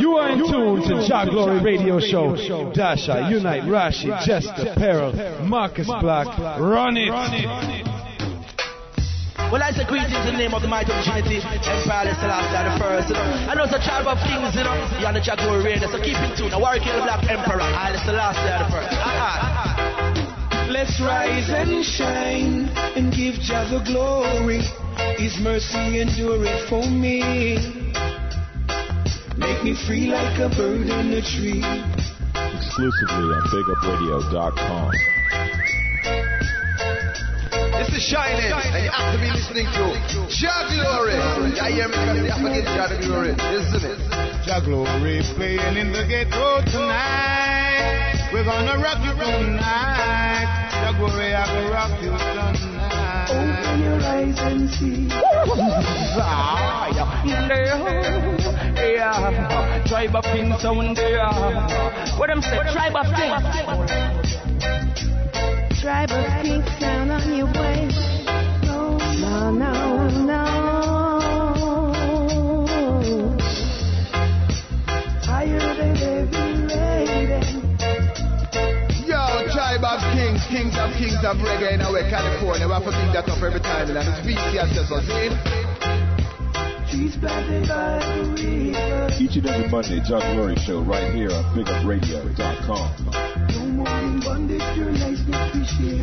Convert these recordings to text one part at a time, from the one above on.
You are in tune to Jah Glory Radio Show. Dasha, Unite, Rashi, Jester, Peril, Marcus Black. Run it. Well, I say greetings in the name of the mighty of Trinity, Emperor Selassie the first, you know. I know it's a tribe of kings, you know. You're on the Jah Glory Radio, so keep in tune. Now, Warwick the Black Emperor, Haile Selassie the first. Uh-uh. Let's rise and shine and give Jah the glory. His mercy endureth for me. Make me free like a bird in a tree. Exclusively on BigUpRadio.com. This is Shining, and you have to be listening to Jah Glory. I hear me because you have to get Jah Glory. Listen it. Jah Glory playing in the ghetto tonight. We're gonna rock you tonight. Jah Glory, I will rock you tonight. Open your eyes and see. Yeah, yeah. tribe of kings sound there. What them say? Tribe of kings. Tribe of kings sound on your way. No, no, no. Kings, kings of kings of reggae in our California. We have to pick that up every time. And it's BC and just us, see? Trees planted by the river. Each and every Monday, Jah Glory Show right here on BigUpRadio.com. No more in bondage, your niceness we share.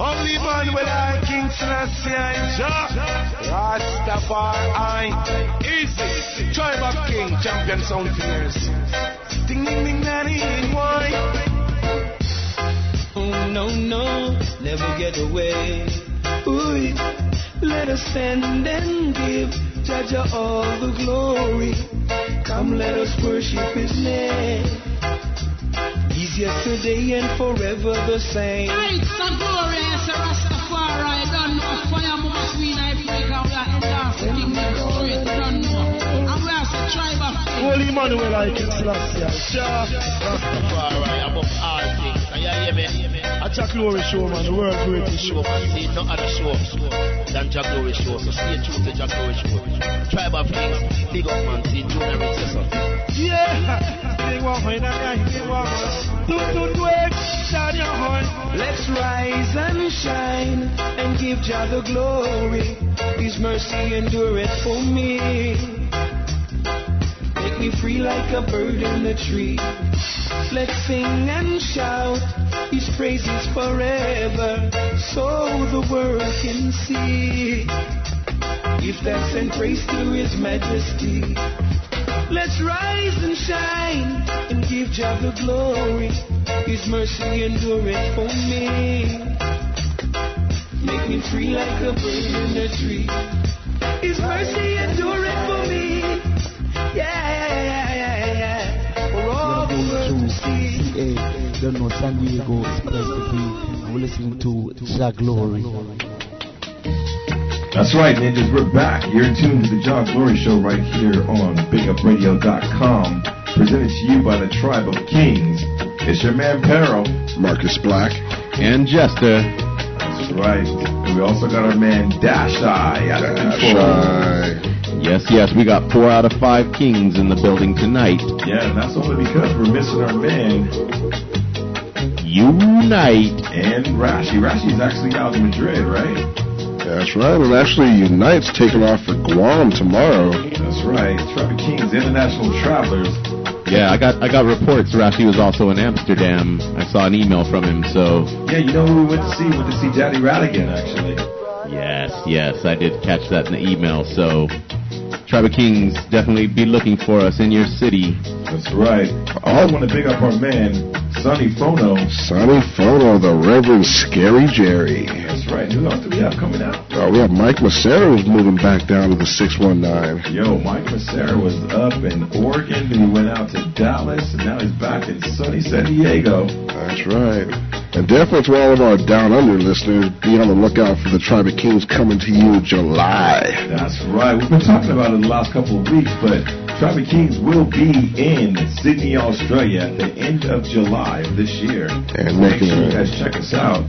Holy man will I King Selassie and Jah Rastafari Easy Tribe of King Champion Sound Fingers Ding ding ding nanny ding why Oh, no, no, never get away. Ooh, let us stand and give Jaja all the glory. Come, let us worship His name. He's yesterday and forever the same. It's a glorious Rastafari. Don't know fire are in the Holy Emmanuel, I King Selassie. Jah. Rastafari above all things. Can you hear me? A Jah Glory Show, man. The world greatest show. show, man. See, no other show than Jah Glory show. So stay tuned to Jah Glory show. Tribe of kings, big up man. See, Junior Rich yourself. Yeah. Big one, when big one. Do, do, do it. Down your horn. Let's rise and shine and give Jah the glory. His mercy endureth for me. Make me free like a bird in the tree. Let's sing and shout His praises forever, so the world can see. Give thanks and praise to His majesty. Let's rise and shine and give Jah the glory. His mercy endureth for me. Make me free like a bird in a tree. His mercy endureth for me. CA, don't know San Diego Express to be. And we're listening to Jah Glory. That's right, ninjas. We're back. You're tuned to the Jah Glory Show right here on BigUpRadio.com, presented to you by the Tribe of Kings. It's your man Peril, Marcus Black, and Jester. That's right. And we also got our man Dash Eye out of control. Yes, yes, we got four out of five kings in the building tonight. Yeah, and that's only because we're missing our man Unite. and Rashi. Rashi's actually out in Madrid, right? That's right. And actually, Unite's taking off for Guam tomorrow. That's right. Tribe of Kings International Travelers. Yeah, I got I got reports Rashi was also in Amsterdam. I saw an email from him, so Yeah, you know who we went to see? We went to see Daddy Radigan, actually. yes, yes, I did catch that in the email. So Tribe of Kings definitely be looking for us in your city. That's right. I want to big up our man, Sonny Fono. Sonny Fono, the Reverend Scary Jerry. That's right. Who else do we have coming out? Uh, we have Mike Macero who's moving back down to the 619. Yo, Mike Macera was up in Oregon, then he went out to Dallas, and now he's back in sunny San Diego. That's right. And definitely to all of our Down Under listeners, be on the lookout for the Tribe of Kings coming to you in July. That's right. We've been talking about it in the last couple of weeks, but Tribe of Kings will be in Sydney, Australia at the end of July of this year. And Make sure you guys check us out.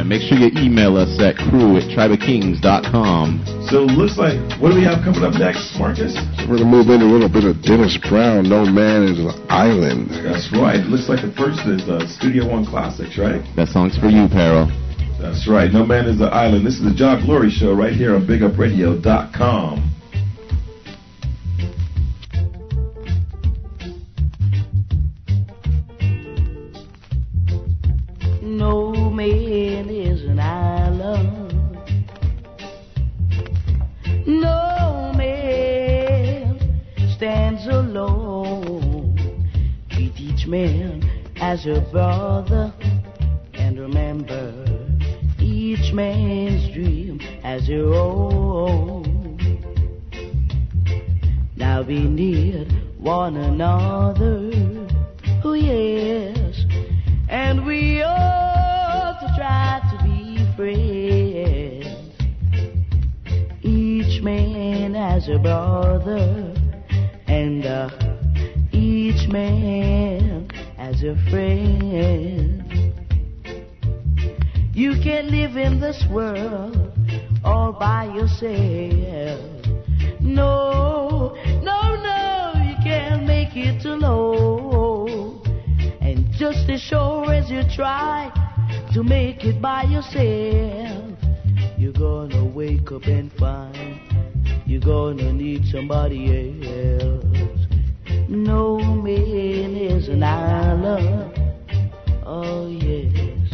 Yeah, make sure you email us at crew at tribeofkings.com. So it looks like what do we have coming up next, Marcus? We're gonna move into a little bit of Dennis Brown. No man is an island. That's right. Looks like the first is uh, Studio One Classics, right? That song's for you, Peril. That's right. No man is an island. This is the Jah Glory Show right here on BigUpRadio.com. stands alone. Treat each man as a brother. And remember each man's dream as your own. Now we need one another. Oh, yes. And we ought to try to be friends. Each man has a brother, and uh, each man has a friend. You can't live in this world all by yourself. No, no, no, you can't make it alone. And just as sure as you try to make it by yourself, you're gonna wake up and find you're gonna need somebody else. No man is an island. Oh, yes.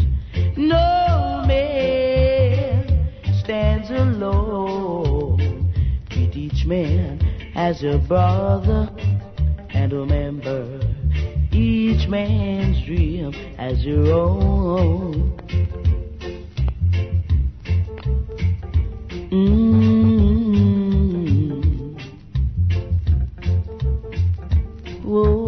No man stands alone. Treat each man as a brother. And remember each man's dream as your own. Mm. Whoa.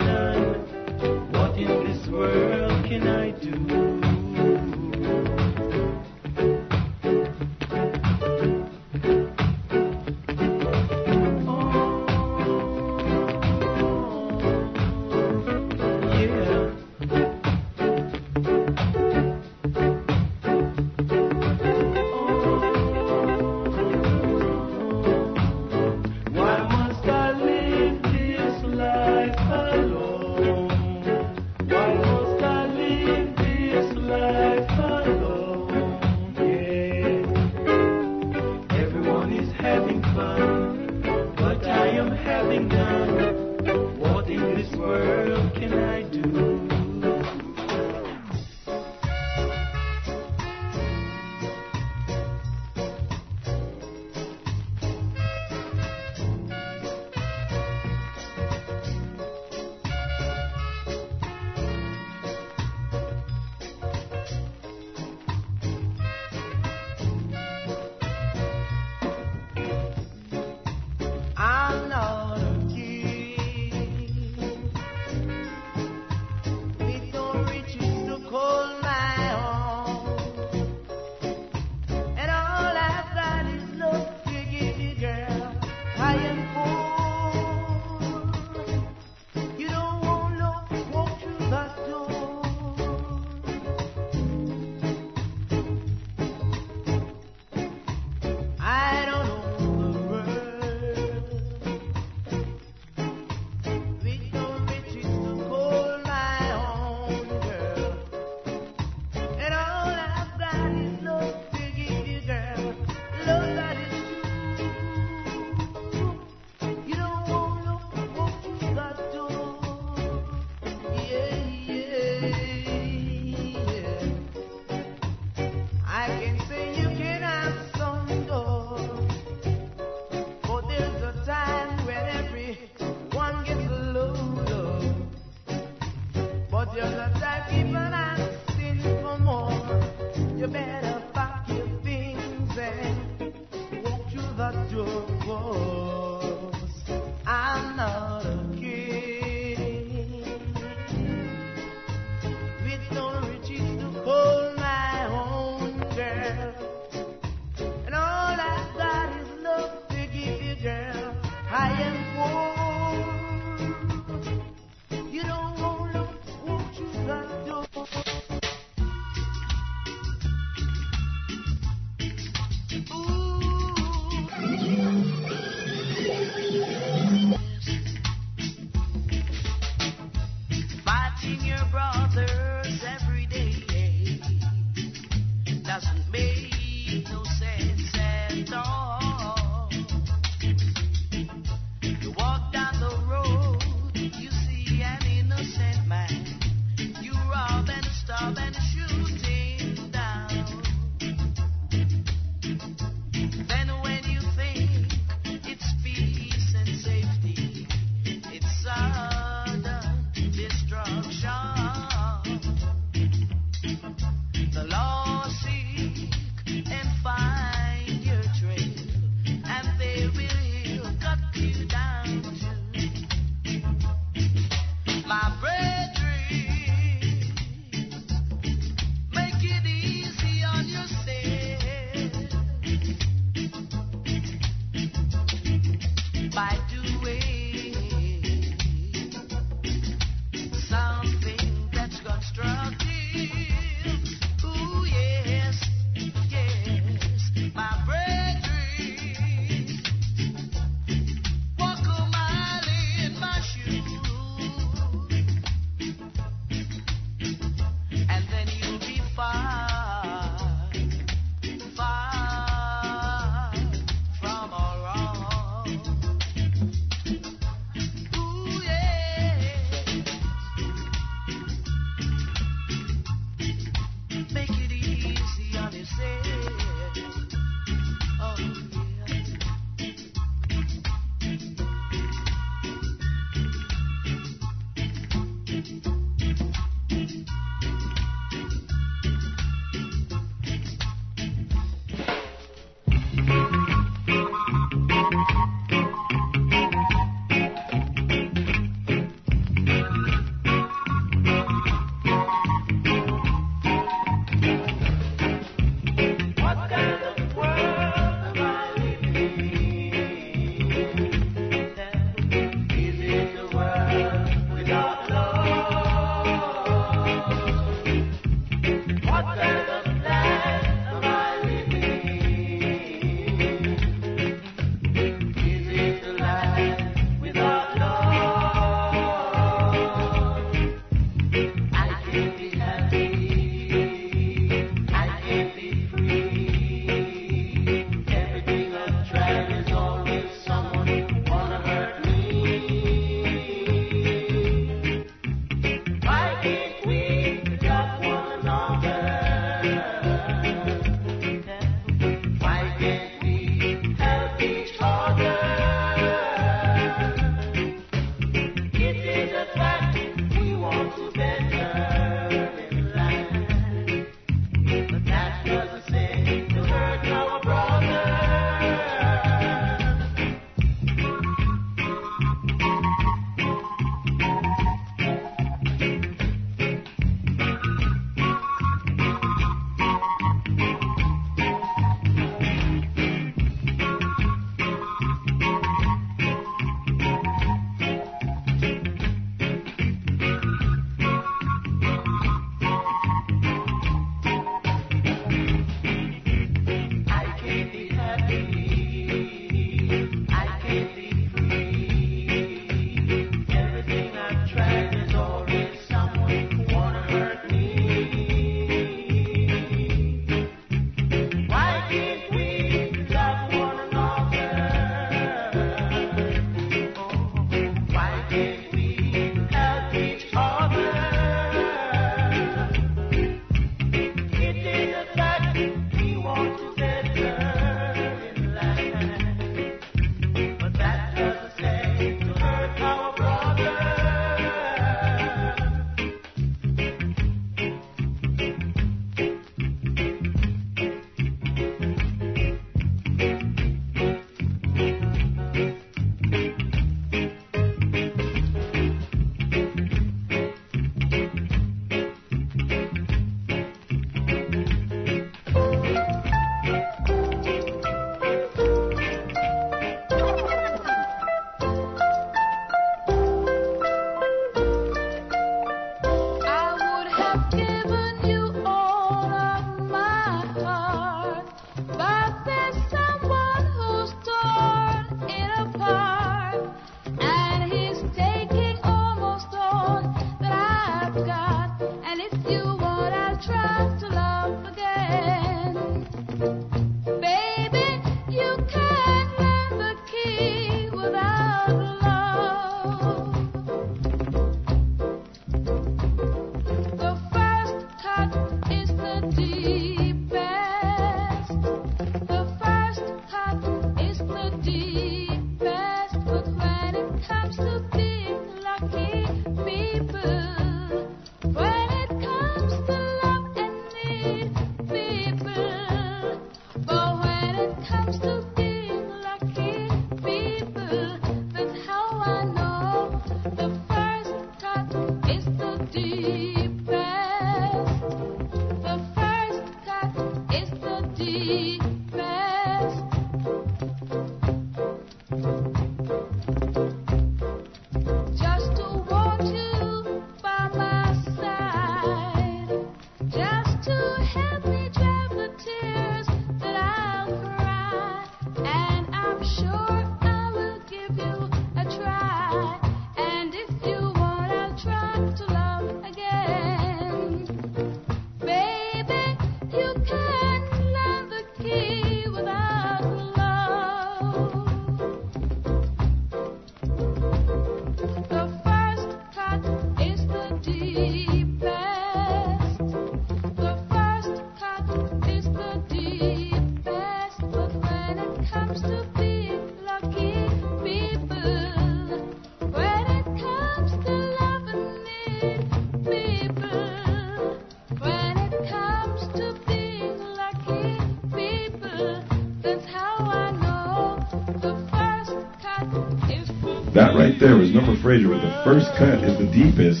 Right there was Norma Fraser with the first cut is the deepest.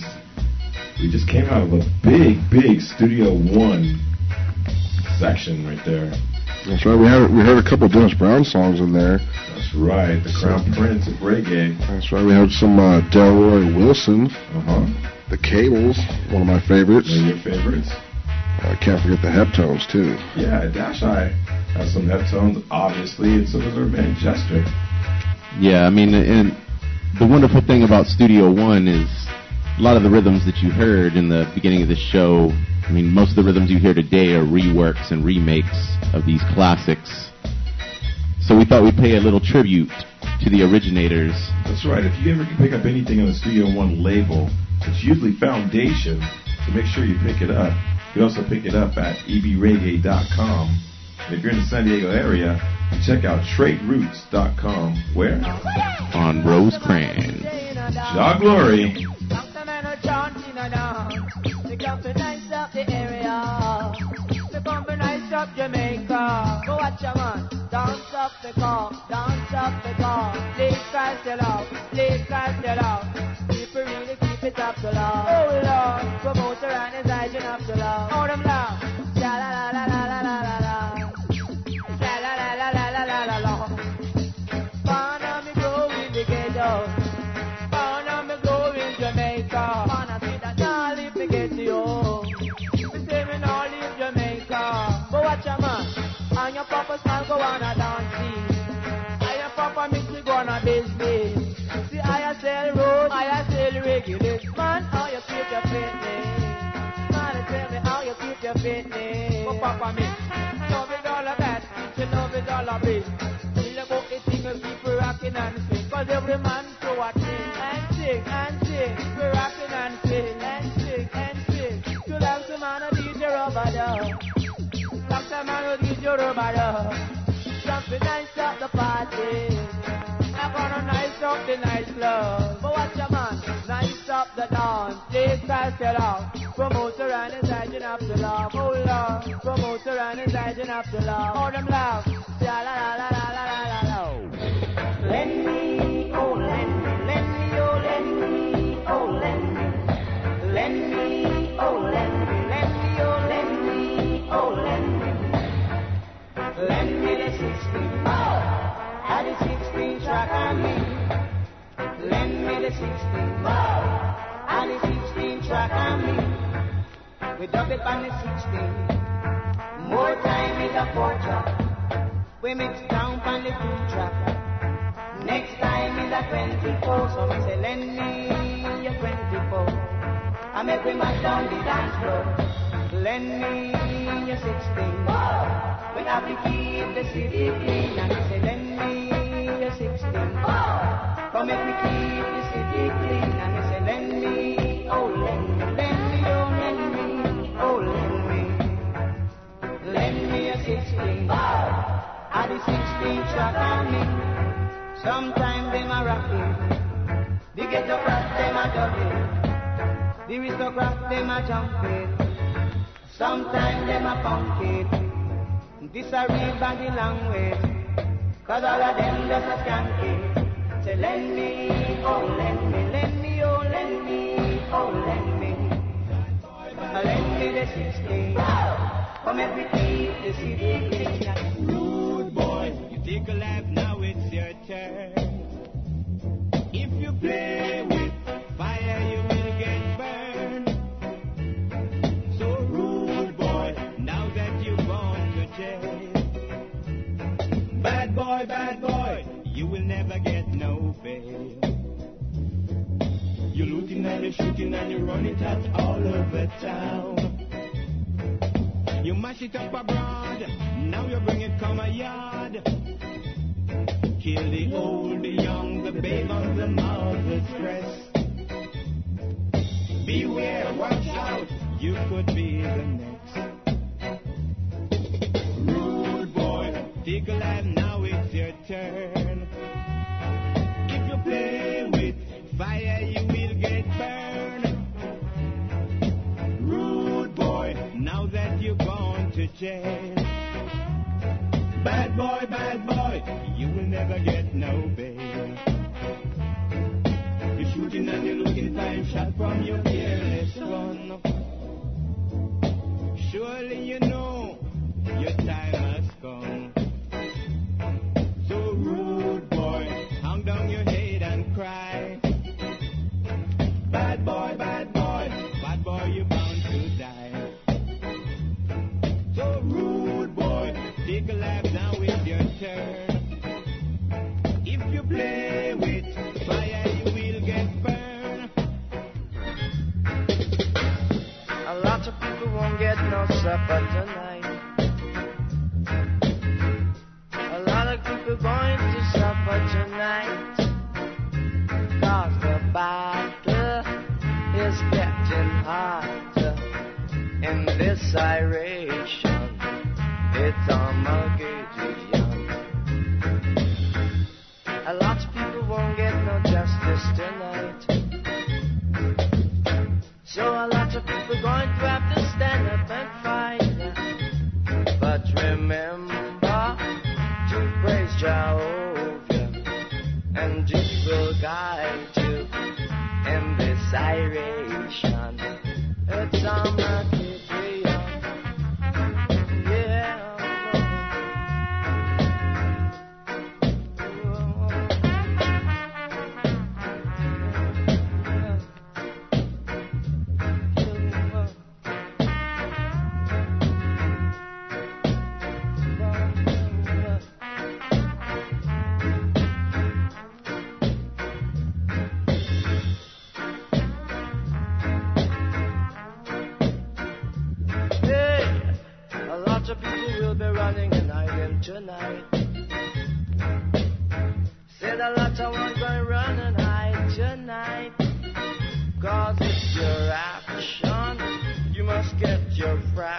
We just came out of a big, big Studio One section right there. That's right. We had we heard a couple of Dennis Brown songs in there. That's right, the Crown Prince of reggae. That's right. We had some uh, Delroy Wilson. Uh huh. The Cables, one of my favorites. One of your favorites. I can't forget the Heptones too. Yeah, Dash Eye has some Heptones, obviously, and so does our man Jester. Yeah, I mean, and the wonderful thing about Studio One is a lot of the rhythms that you heard in the beginning of the show. I mean, most of the rhythms you hear today are reworks and remakes of these classics. So we thought we'd pay a little tribute to the originators. That's right. If you ever can pick up anything on the Studio One label, it's usually Foundation, so make sure you pick it up. You can also pick it up at ebreggae.com. If you're in the San Diego area, Check out TradeRoots.com. Where? On Rosecrans. Jah Glory. Jamaica, go watch a man, dance up the call, dance up the call, please cast it out, please cast it out, people really keep it up to love, oh love. Papa me, love it all of that. You love it all of it. Tell about the thing you keep rocking and swing. Cause every man so a sing and sing and sing. We rocking and sing and sing and sing. You like the man a DJ rubber dub. Some man a DJ rubber dub. Something nice up the party. I'm nice up the nightclub. But watch a man, nice up the dance. Please pass it out. Promoter and his religion of the law. All them love. La la la la la la la la. Lend me, oh lend me, lend me, oh lend me, oh lend me, Lend me, oh let me, let me, oh let me, oh let me, let me the sixteen. Oh, had the sixteen track on me. Lend me the sixteen. Oh, had the sixteen track on me. We dug it on the sixteen. More time is a four track. We mix down on the two track. Next time is a 24. So me say lend me your 24. I make we mash down the dance floor. Lend me your 16. We have to keep the city clean. And me say lend me your 16. Come make me keep Sometimes them a rocking. The ghetto crowd them a dubbing. The aristocrats them a jumping. Sometimes them a punk it. This a real body language. Cause all of them just a skank it. Say lend me, oh lend me, lend me, oh lend me, oh lend me. Lend me the 16. Come every keep the if you play with fire, you will get burned. So rude boy, now that you want to jail. Bad boy, bad boy, you will never get no bail. You're looting and you're shooting and you're running tats all over town. You mash it up abroad, now you're bringing it come my yard. Kill the old, the young, the babe on the mother's breast. Beware, watch out, you could be the next. Rude boy, take a life, now it's your turn. If you play with fire, you will get burned. Rude boy, now that you're gone to jail. Bad boy, bad boy, you will never get no bail. You're shooting and you're looking time shot from your careless gun. Surely you know your time has come. No supper tonight. A lot of people going to supper tonight. Cause the battle is getting hotter. In this iration, it's Armageddon. Said a lot of ones going run and hide tonight. Cause it's your action. You must get your fraction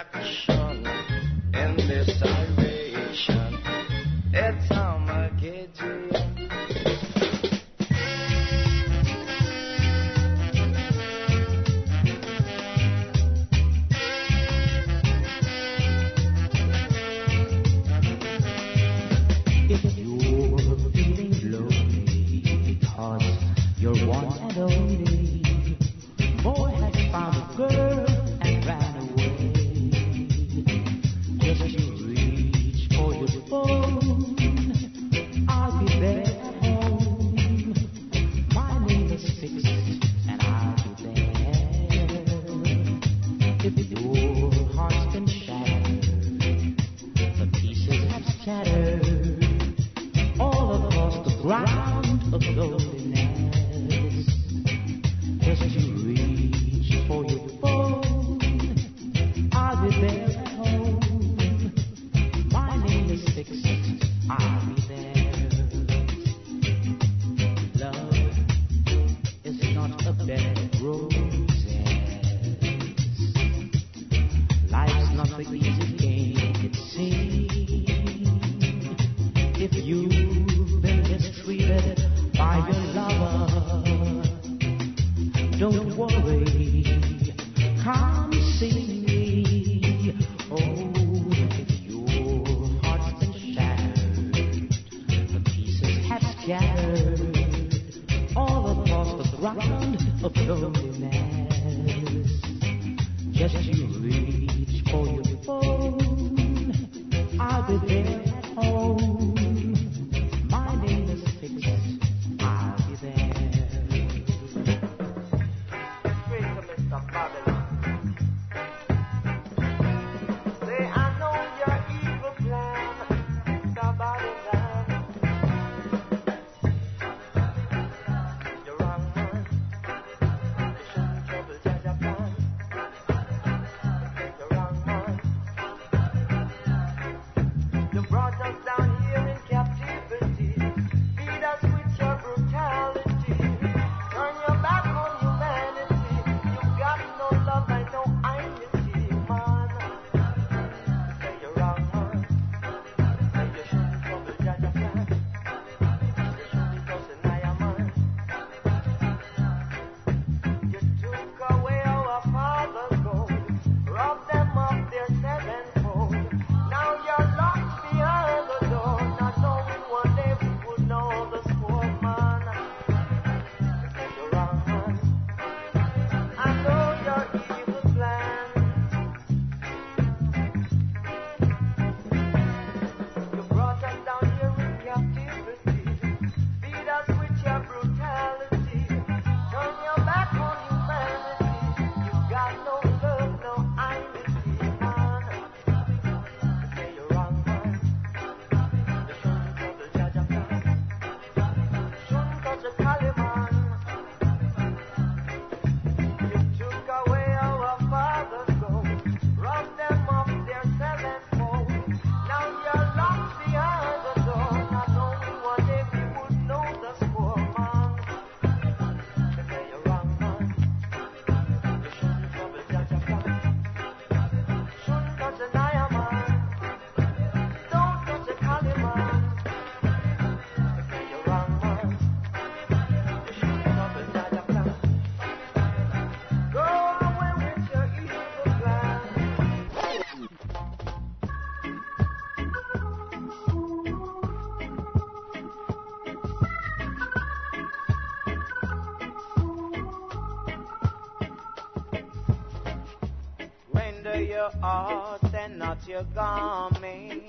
your garment.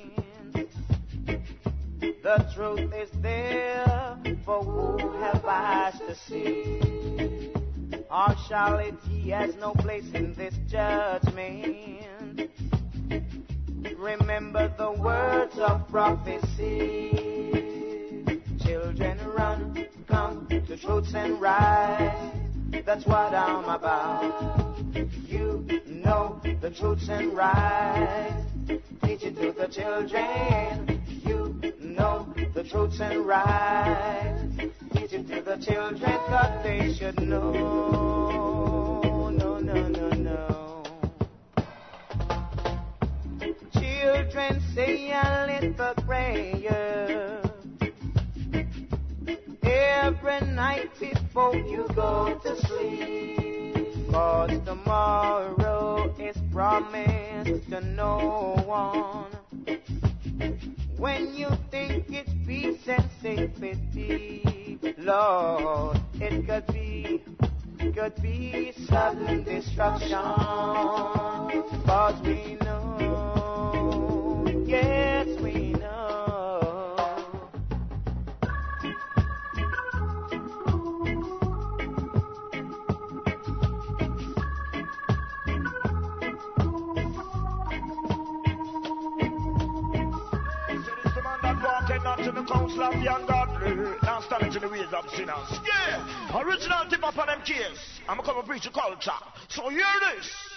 The truth is there, for who have eyes to see? Partiality has no place in this judgment. Remember the words of prophecy. Children run, come to truths and rights. That's what I'm about. You know the truths and rights. Children. You know the truths and rights. Teach it to the children, cause they should know. No, no, no, no. Children say a little prayer every night before you go to sleep. Cause tomorrow is promised to no one. When you think it's peace and safety, Lord, it could be, could be sudden destruction. Cause we know, yes, we to the counsel of the ungodly, now standing to the ways of sinners. Yeah, original tip up on them case. I'm gonna come and preach a culture. So hear this.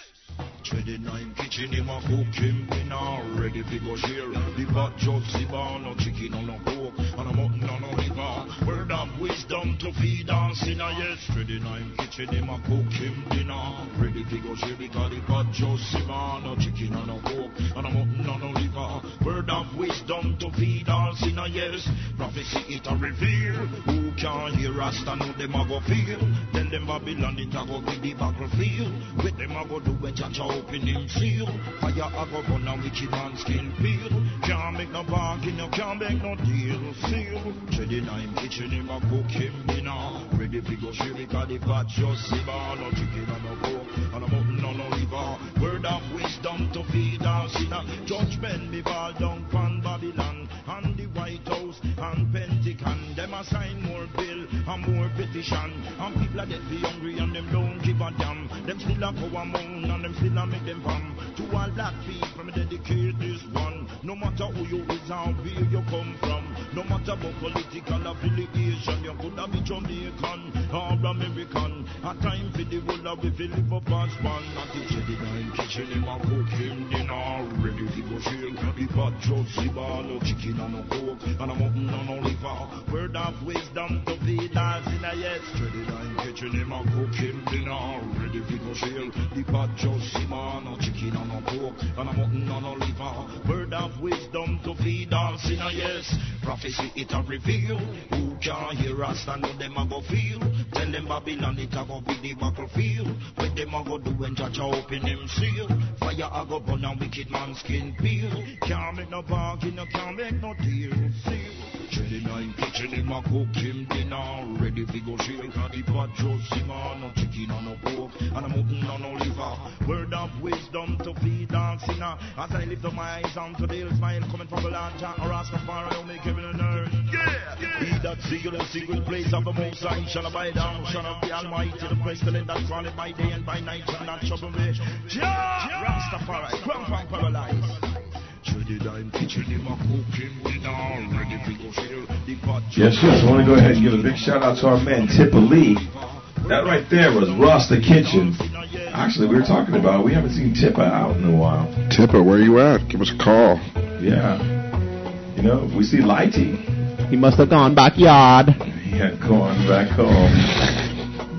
Treading nine kitchen him a cook him dinner Ready fi go share. The pot just the bar No chicken or no pork And a mutton or no liver. Word of wisdom to feed on sinner ah, Yes, treading nine kitchen him a cook him dinner Ready fi go share. Because the pot just the bar No chicken or no pork And a mutton or no liver. Word of wisdom to feed on sinner ah, Yes, prophecy it a reveal. Who can hear us and know them a go feel? Then them Babylon it a go give the battlefield. With them a go do Jah Jah open him seal Fire a go burn a wicked man skin peel Can't make no bargain, you can't make no deal Seal Treading I'm kitchen him a cook him dinner Ready fi go share because the pot just bar No chicken and no pork And a mutton and no liver Word of wisdom to feed our sinner. Judgment me fall down pan Babylon. And the White House and Pentagon. Them a sign more bill and more petition. And people are dead be hungry and them don't give a damn. Them still a go a make them To all black people me dedicate this one. No matter who you is and where you come No what political affiliation. You could have be Jamaican or American. A time for the of we fi live up as one. At the Jedi nine kitchen him a cook dinner Ready to go share The pot just the bar No chicken and no pork And a mutton and no liver. Word of wisdom to us in a yes. Jedi nine kitchen him a cook dinner Ready to go share The pot just the bar No chicken and no pork And a mutton and no liver. Word of wisdom to feed us in a Prophecy it a reveal Who can hear us and know them a go feel? Tell them Babylon it a go be the battlefield. What them a go do when Jah Jah open him seal. Fire a go burn and wicked man skin peel. Can't make no bargain, you can't make no deal Seal Jelly nine kitchen him a cook him dinner. Ready fi go share The pot just him a no chicken and no pork And a mutton and no liver. Word of wisdom to feed on sinner. As I lift up my eyes unto the hill Smile coming from the land. Jah Rastafari will make heaven and earth Yeah He that sealed the secret place of the Most High Shall abide down Shall of the Almighty. The pestilence that crawleth by day and by night Shall not trouble me. Jah Rastafari Crown from paradise Treaded I'm him a cook dinner Ready fi go share The pot Yes, yes. I want to go ahead and give a big shout out to our man Tippa Lee. That right there was Rasta Kitchen. Actually, we were talking about we haven't seen Tippa out in a while. Tippa, where you at? Give us a call. Yeah. You know, we see Lighty. He must have gone backyard. He had gone back home.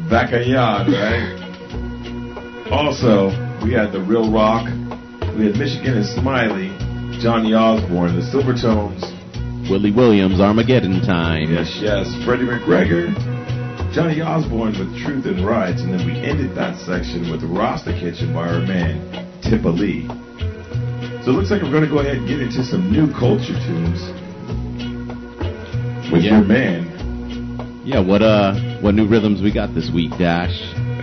Back a yard, right? Also, we had the Real Rock. We had Michigan and Smiley. Johnny Osborne, the Silvertones. Willie Williams, Armageddon Time. Yes, yes. Freddie McGregor. Johnny Osborne with Truth and Rights. And then we ended that section with Rasta Kitchen by our man, Tippa Lee. So it looks like we're going to go ahead and get into some new culture tunes with Yeah. your man. Yeah, what uh, what new rhythms we got this week, Dash?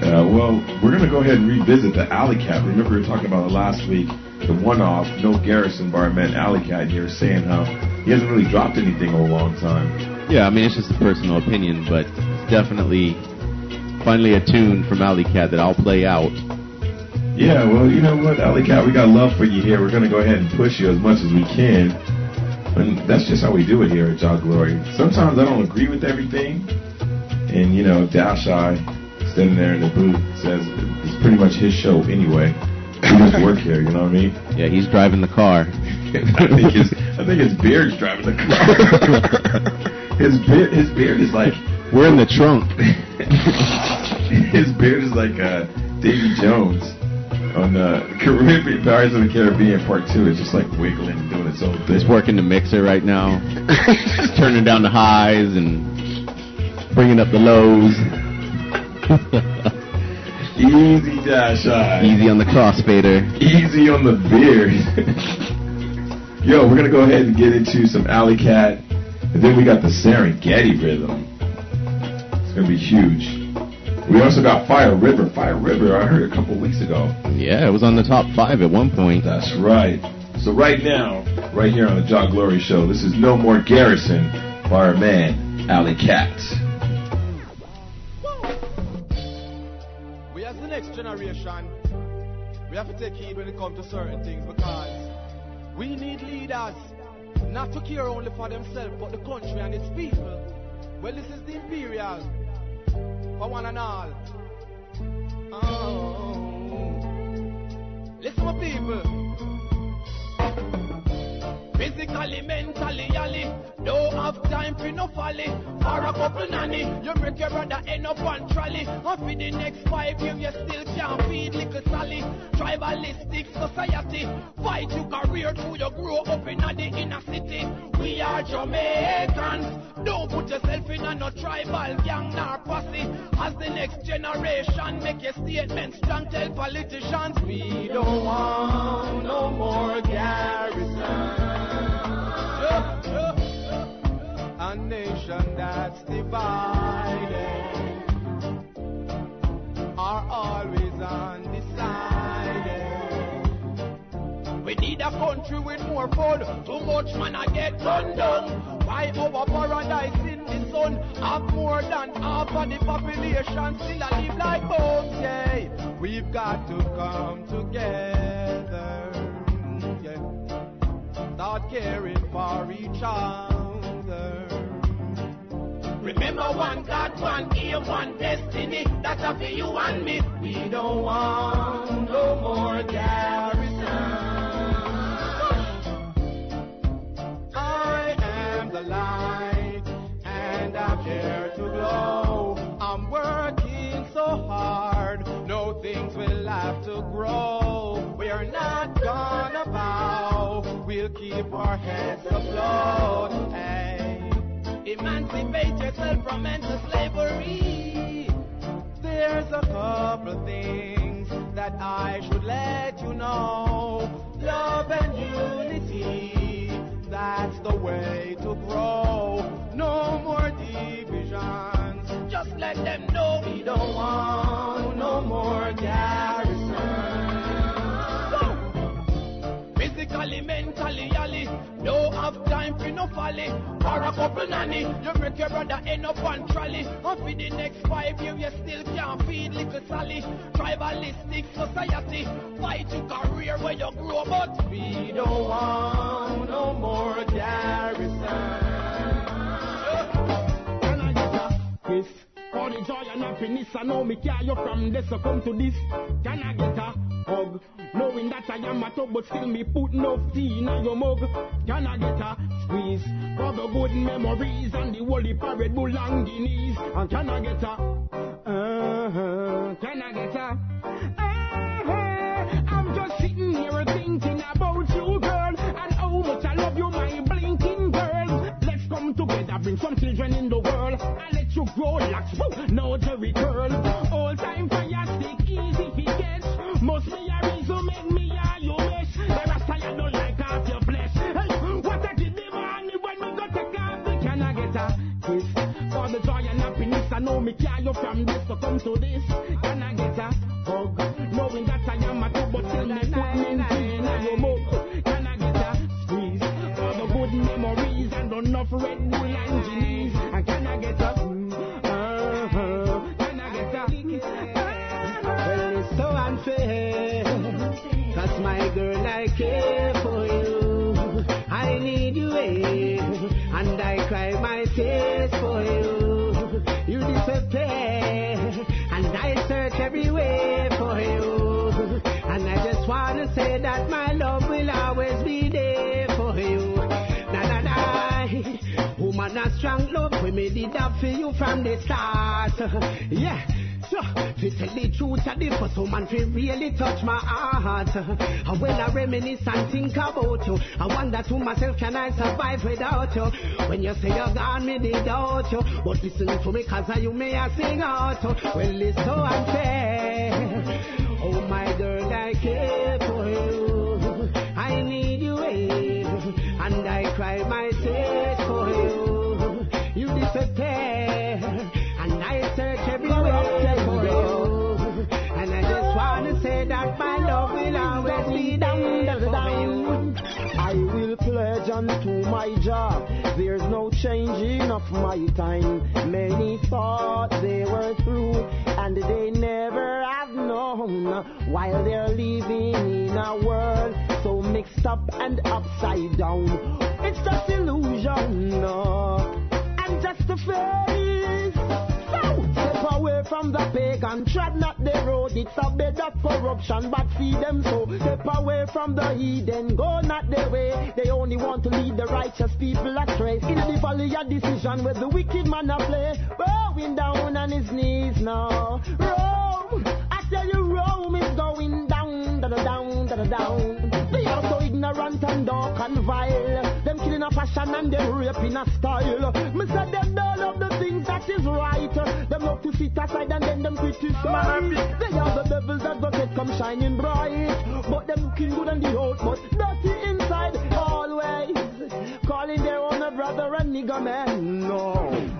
Uh, well, we're going to go ahead and revisit the Alley Cat. Remember, we were talking about it last week. The one-off, no Garrison barman Alley Cat. You saying how he hasn't really dropped anything in a long time. Yeah, I mean, it's just a personal opinion, but it's definitely finally a tune from Alley Cat that I'll play out. Yeah, well, you know what, Alley Cat, we got love for you here. We're going to go ahead and push you as much as we can. And that's just how we do it here at Jah Glory. Sometimes I don't agree with everything. And, you know, Dash Eye, standing there in the booth, says it's pretty much his show anyway. We just work here, you know what I mean? Yeah, he's driving the car. I think his I think his beard's driving the car. his beard his beard is like We're in the trunk. his beard is like uh, Davy Jones on uh, Caribbean Pirates of the Caribbean Part Two. It's just like wiggling and doing its own thing. He's working the mixer right now, turning down the highs and bringing up the lows. Easy dash eye. Easy on the crossfader. Easy on the beard. Yo, we're gonna go ahead and get into some Alley Cat, and then we got the Serengeti rhythm. It's gonna be huge. We also got Fire River. Fire River, I heard a couple weeks ago. Yeah, it was on the top five at one point. That's right. So right now, right here on the Jah Glory Show, this is No More Garrison, Fireman Alley Cat. Generation, we have to take heed when it comes to certain things because we need leaders not to care only for themselves but the country and its people. Well, this is the imperial for one and all. Oh. Listen, my people. Physically, mentally, yally. Don't have time for no folly. For a couple nanny, you make your brother end up on trolley. And for the next five years, you still can't feed little Sally. Tribalistic society, fight your career till you grow up in a the inner city. We are Jamaicans. Don't put yourself in a no tribal gang nor posse. As the next generation make your statement strong, tell politicians we don't want no more garrison. Nation that's divided are always undecided. We need a country with more fun. Too much man I get run down. Why our paradise in the sun have more than half of the population still a live like bones? Yeah, we've got to come together. Yeah, start caring for each other. Remember one God, one aim, one destiny. That's up for you and me. We don't want no more garrison. I am the light, and I'm here to glow. I'm working so hard, no things will have to grow. We're not gonna bow, we'll keep our heads afloat. Emancipate yourself from mental slavery. There's a couple things that I should let you know. Love and unity, that's the way to grow. No more divisions, just let them know we don't want no more garrison. Physically, yally. Don't time no folly. For a couple nanny, you make your brother end up on trolley. And for the next five years, you still can't feed little Sally. Tribalistic society, fight your career where you grow, but we don't want no more garrison. Chris, for the joy and happiness, I know me carry you from this, so come to this. Can I get a hug? Knowing that I am a tub, but still me put no tea in your mug. Can I get a squeeze? For the good memories and the holy parade bull and Guineas. And can I get a, uh, can I get a, uh, I'm just sitting here thinking about you, girl, and how much I love you, my blinking girl. Let's come together, bring some children in the world, and let you grow woo, no Jerry curl. All time know me carry you from this. So come to this. Can I get a hug? Knowing that I am a two, but still me put me in. Can I get a squeeze? For the good memories and enough Red Bull and Genies. And can I get a mm, uh-huh. Can I get a Well, it's so unfair. My girl, I care for you. I need you, eh? And I cry my tears for you. Search everywhere for you. And I just wanna say that my love will always be there for you. Na na na. Woman, a strong love, we made it up for you from the start. Yeah. To tell the truth, I the first oh woman to really touch my heart. And when I reminisce and think about you, I wonder to myself, can I survive without you? When you say you're gone, me they doubt you. But listen to me, cause you may I sing out. Well, it's so unfair. Oh, my girl, I care There's no changing of my time. Many thought they were through, and they never have known. While they're living in a world so mixed up and upside down, it's just illusion, and just a face. From the pagan, tread not the road. It's a bed of corruption, but see them so. Step away from the heathen, go not the way. They only want to lead the righteous people astray. In the valley of decision where the wicked man a play, bowing down on his knees now. Rome, I tell you, Rome is going down, da da down, da da down. They are so ignorant and dark and vile. Killing a fashion and them raping a style. Me say them don't love the things that is right. Them love to sit aside and then them criticize. They are the devils that got it come shining bright. But them looking good on the out, but dirty inside. Always calling their own a brother and nigger man. No.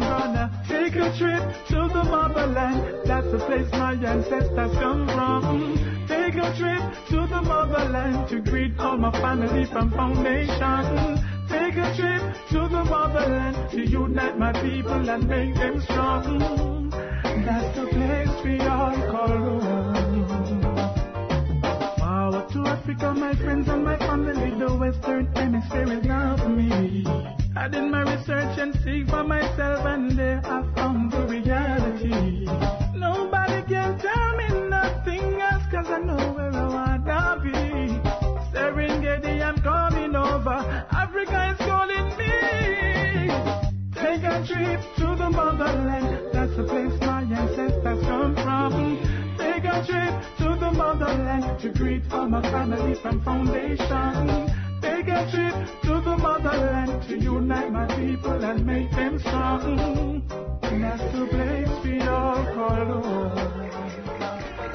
I'm gonna take a trip to the motherland. That's the place my ancestors come from. Take a trip to the motherland to greet all my family from foundation. Take a trip to the motherland to unite my people and make them strong. That's the place we all call home. Power to Africa, my friends and my family. The Western Hemisphere is for me. I did my research and seek for myself, and there I found the reality. Nobody can tell me nothing else, cause I know where I wanna be. Serengeti, I'm coming over. Africa is calling me. Take a trip to the motherland. That's the place my ancestors come from. Take a trip to the motherland to greet all my family from foundation. Take a trip to the motherland to unite my people and make them strong. And that's the place we all call home.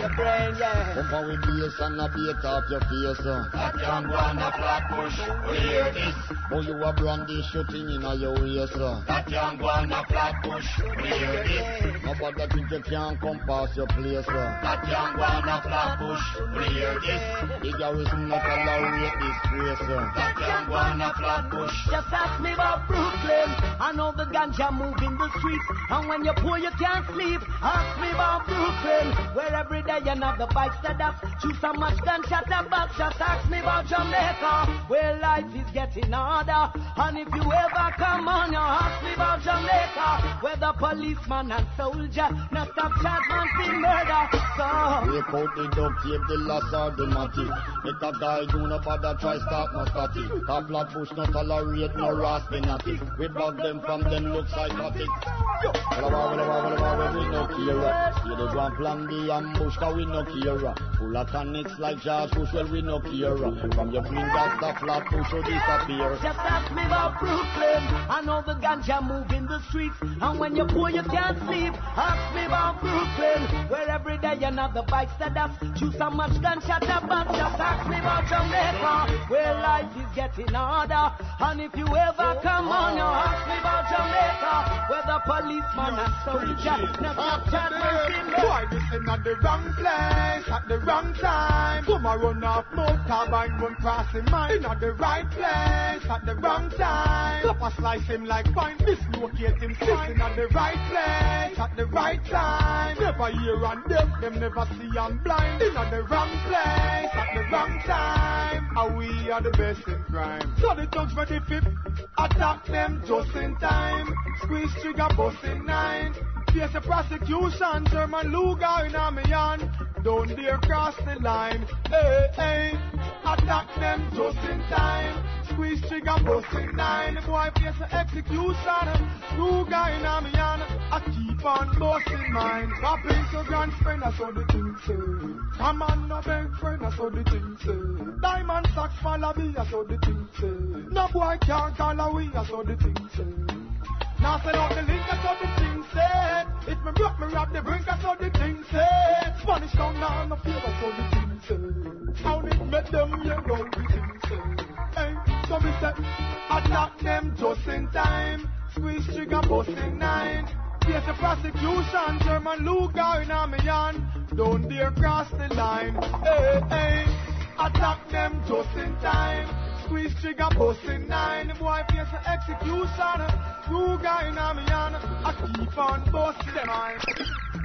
Come on with bass and a beat off your face. Uh. That young one a flat push, we hear this. Oh, you a brandy shooting in a your waist. Uh. That young one a flat push, we hear this. Nobody think you can come past your place. Uh. That young one a flat push, we hear this. The garrison not tolerate this place. Uh. That young one a flat push. Just ask me about Brooklyn. I know the ganja move in the streets. And when you're poor, you can't sleep. Ask me about Brooklyn. Where every day another bikes that up. Choose so much gunshot and back. Just ask me about Jamaica. Where life is getting harder. And if you ever come on, you ask me about Jamaica. Where the policeman and soldier not stop charge man murder. So. Break out the duct tape, the loss or the matty. Let a guy do no bother try start no statty. A flat push no tolerate no raspinati. We bug them from them look psychotic. Well, well, well, well, we no care. See the grand plan the ambush, cause we no care. Full of tonics like George Bush, well, we no care. From your fingers, the flat push will disappear. Just ask me about Brooklyn. I know the ganja move in the streets. And when you're poor, you can't sleep. Ask me about Brooklyn. Where every day the bikes that up. Choose so much gunshot about. Just ask me about Jamaica. Where life is getting harder. And if you ever come on, you ask me about Jamaica. Policeman and soldier. Now chat Boy, this in at the wrong place, at the wrong time. Come a run off motorbike, run cross him mind. In at the right place, at the wrong time. A slice him like pine, dislocate him. In at the right place, at the right time. Never hear and deaf, them never see and blind. In at the wrong place, at the wrong time. And we are the best in crime. So the thugs the fifth, attack them just in time. Squeeze trigger, bust in nine. Face the prosecution, German Luger in a hand. Don't dare cross the line. Hey, hey, attack them just in time. Squeeze trigger, bust in nine. Boy face the execution, Luger in a hand. I keep on busting mine. Rapping to grand friend, that's what the thing say. Come on, no big friend, that's what the thing say. Diamond socks follow me, that's what the thing say. No boy can't call away, that's what the thing say. Now sell out the link, that's what the thing said. If me broke, me rob the brink, that's what the thing said. Spanish town now, no fear, that's what the thing said. How it make them, you know the thing said. Hey, so me say, attack them just in time. Squeeze trigger, busting nine. Face the prosecution, German Luger in a hand. Don't dare cross the line. Hey, hey, attack them just in time. Squeeze trigger, busting nine. The boy face the execution. Luger in a me. I keep on busting them.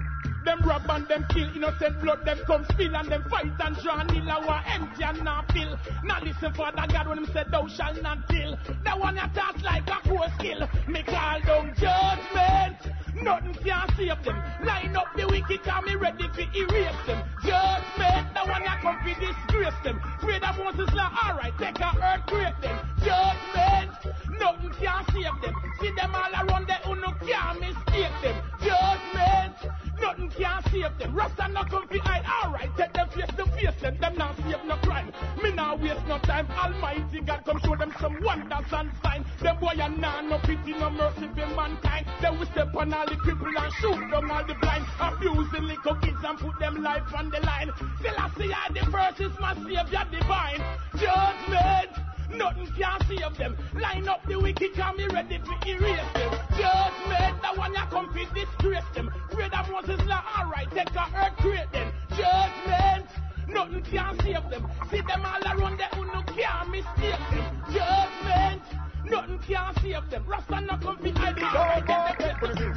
Them rob and them kill innocent blood, them come spill and them fight and draw nil our empty and not fill. Now listen for the God when him said thou shall not kill. That one that talk like a crow skill. Me call down judgment. Nothing can save them. Line up the wicked and me ready to erase them. Judgment, the one that come to disgrace them. Pray that Moses like, alright, take a earthquake them. Judgment, nothing can save them. See them all around there who no can mistake them. Judgment, nothing can save them. Rasta no come hide, alright, take them face to face them. Them not save no crime. Me now waste no time. Almighty God come show them some wonders and signs. Them boy and nah no pity, no mercy for mankind. They will step on all the cripple and shoot down all the blind. Abuse the little kids and put them life on the line. Still I see the first is my savior divine. Judgment. Nothing can save them. Line up the wicked, can be ready to erase them. Judgment, the one you come to disgrace them. Pray that Moses like, alright, take a earthquake then. Judgment, nothing can save them. See them all around there who no can mistake them. Judgment, nothing can save them. Rasta no come to hide So it. go people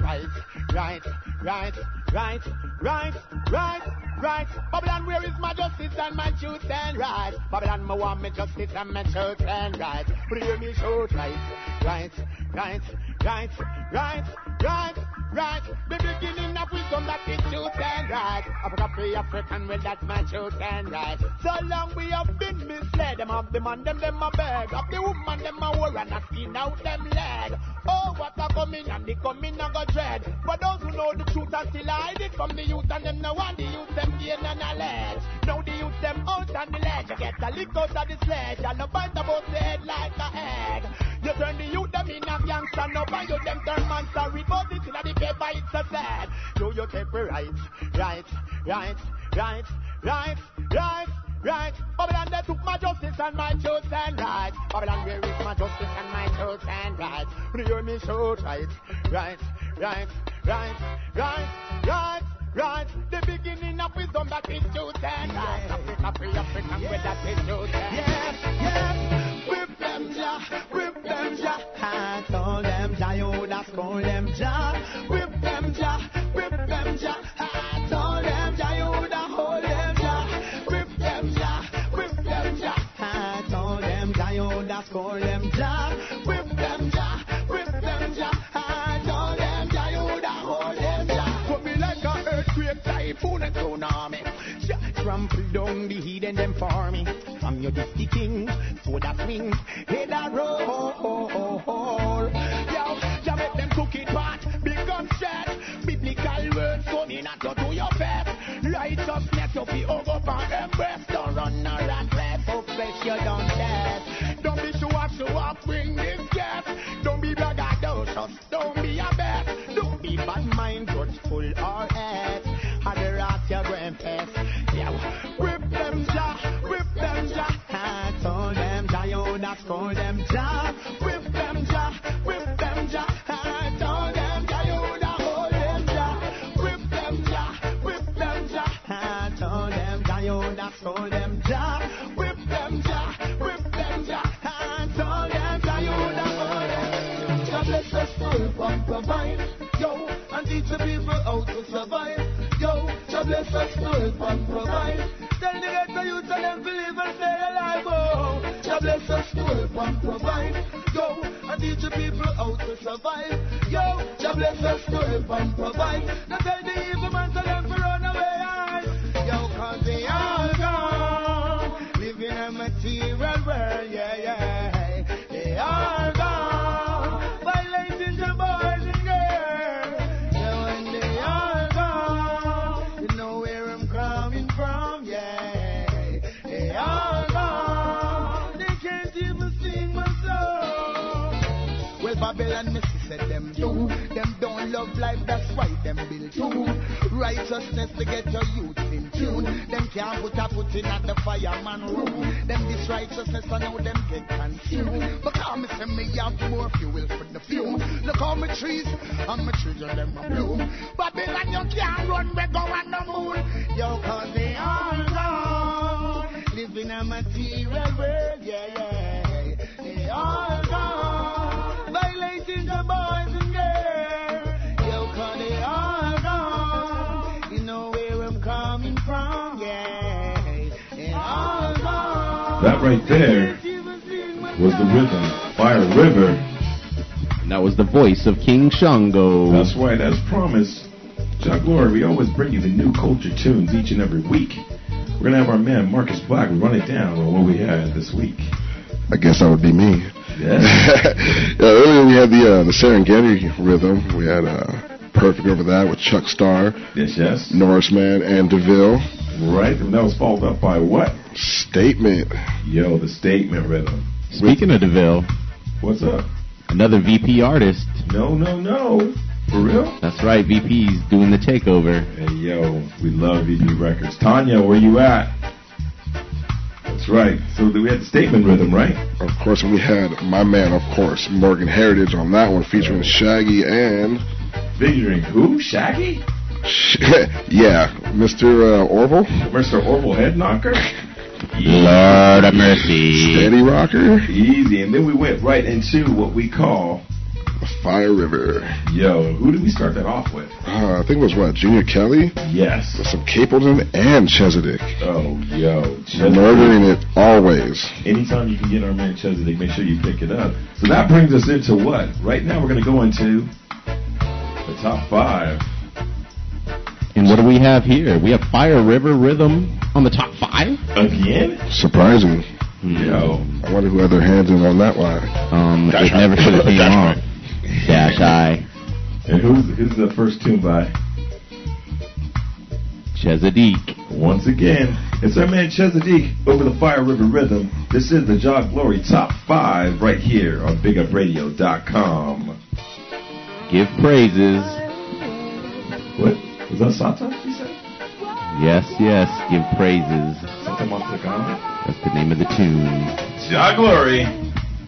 right, right, right, right, right, right, right. Babylon, where is my justice and my truth and right? Babylon, me want me justice and my truth and right. But hear me shout right, right, right, right, right, right. Right, the beginning of wisdom that is truth and right. Africa free African, well that's my truth and right. So long we have been misled. Them of the man, them them a beg. Of the woman, them a war and a skin out them leg. Oh, what a coming and the coming a go dread. But those who know the truth are still hide from the youth and them no want the youth them gain a knowledge. Now the youth them out on the ledge. Get a lick out of the sledge and no bite about the head like a egg. You turn the youth them in a gangster, no buy you them turn man sorry, but it's in the paper it's a sad. Do you take right, right, right, right, right, right, right? Babylon they took my justice and my truth and right. Babylon where is my justice and my truth and right? Do you hear me shout right, right, right, right, right, right? Right, the beginning of wisdom that is truth and right. Africa free African with that is truth and yes, yes. Whip them ja, whip them ja. I told them ja, you da scold them ja. Whip them ja, whip them ja. Scold them ja. Whip them ja, whip them ja. I told them ja, you da hold them ja. Put me like a earthquake, typhoon and tsunami. Ja, Trample down the heathen them for me. From your dusty king, so that swings, head a roll. for them, Jah. With them, Jah. With them, Jah. I told them, Jah, you woulda them, Jah. With them, Jah. With them, Jah. I told them, Jah, you woulda them, Jah. With them, Jah. With them, Jah. I told them, Jah, you woulda them. Jah bless us full and provide, yo, and teach the people how to survive, yo. Jah bless us full and provide. Tell the youth and them to live and stay alive. Oh, Jah bless us to help and provide. Yo, and teach the people how to survive. Yo, Jah bless us to help and provide. Now tell the build. Righteousness to get your youth in tune. Them can't put a foot in at the fireman room. Them this righteousness, I know them get consumed. But come me say me have more fuel for the fume. Look how my trees, and my and them a bloom. Babylon, you can't run, we go on the moon. Yo, cause they all gone. Living in a material world, yeah, yeah. They all gone. That right there was the rhythm. Fire River. And that was the voice of King Shango. That's right, as promised. Jah Glory, we always bring you the new culture tunes each and every week. We're gonna have our man Marcus Black run it down on what we had this week. I guess that would be me. Yes. yeah, earlier we had the uh, the Serengeti rhythm. We had uh, Perfect over that with Chuck Starr, Yes, yes. Norseman, and Da'Ville. Right, and that was followed up by what? Statement. Yo, the statement rhythm. Speaking of Da'Ville, What's up? another VP artist. No, no, no. For real? That's right, VP's doing the takeover. Hey, yo, we love VP Records. Tanya, where you at? That's right. So we had the statement rhythm, right? Of course, and we had my man, of course, Morgan Heritage on that one, featuring Shaggy and Featuring who? Shaggy? yeah, Mr. Uh, Orville, Mr. Orville Head Knocker? Lord of mercy. Steady Rocker, Easy. And then we went right into what we call, Fire River. yo, who did we start that off with? Uh, I think it was what Junior Kelly, Yes. with some Capleton and Chezidek. Oh, yo. Chezidek. Murdering it always. Anytime you can get our man Chezidek, make sure you pick it up. So that brings us into what? Right now we're going to go into the top five. And what do we have here? We have Fire River Rhythm on the top five. Again? Surprising. Yo. I wonder who had their hands in on that one. Um, Dash it never Eye. should have came Dash off. Dash Eye. And who's, who's the first tune by? Chezidek. Once again, it's our man Chezidek over the Fire River Rhythm. This is the Jah Glory Top 5 right here on BigUpRadio.com. Give praises. What? Was that Sata, you said? Yes, yes. Give praises. Sata Montagana? That's the name of the tune. Jah Glory.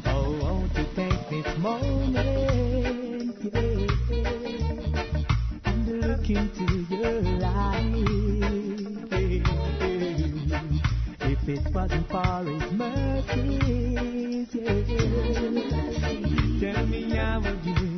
Oh, won't you take this moment, yeah, and look into your life. If it wasn't for His mercies, yeah, tell me how would you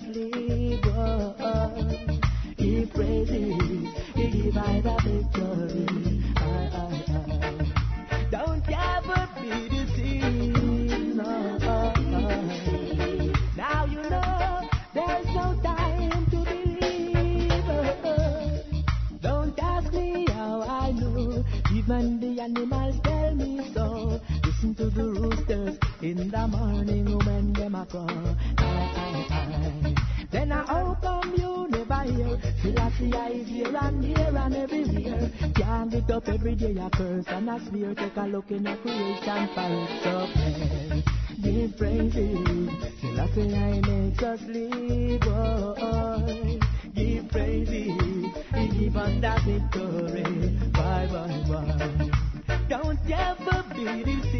live. Oh, give praises, he give I the victory. I, I, I. Don't ever be deceived. No. Now you know there's no time to believe. Don't ask me how I know. Even the animals tell me so. Listen to the roosters in the morning when a crow time. Then I how come you never hear? Philosophy is here and here and everywhere. Can't get up every day a curse and a smear. Take a look in the creation for its success. Give praises, Selassie I makes us live. Oh, oh. Give praises, he give that victory. Bye, bye, bye. Don't ever be deceived.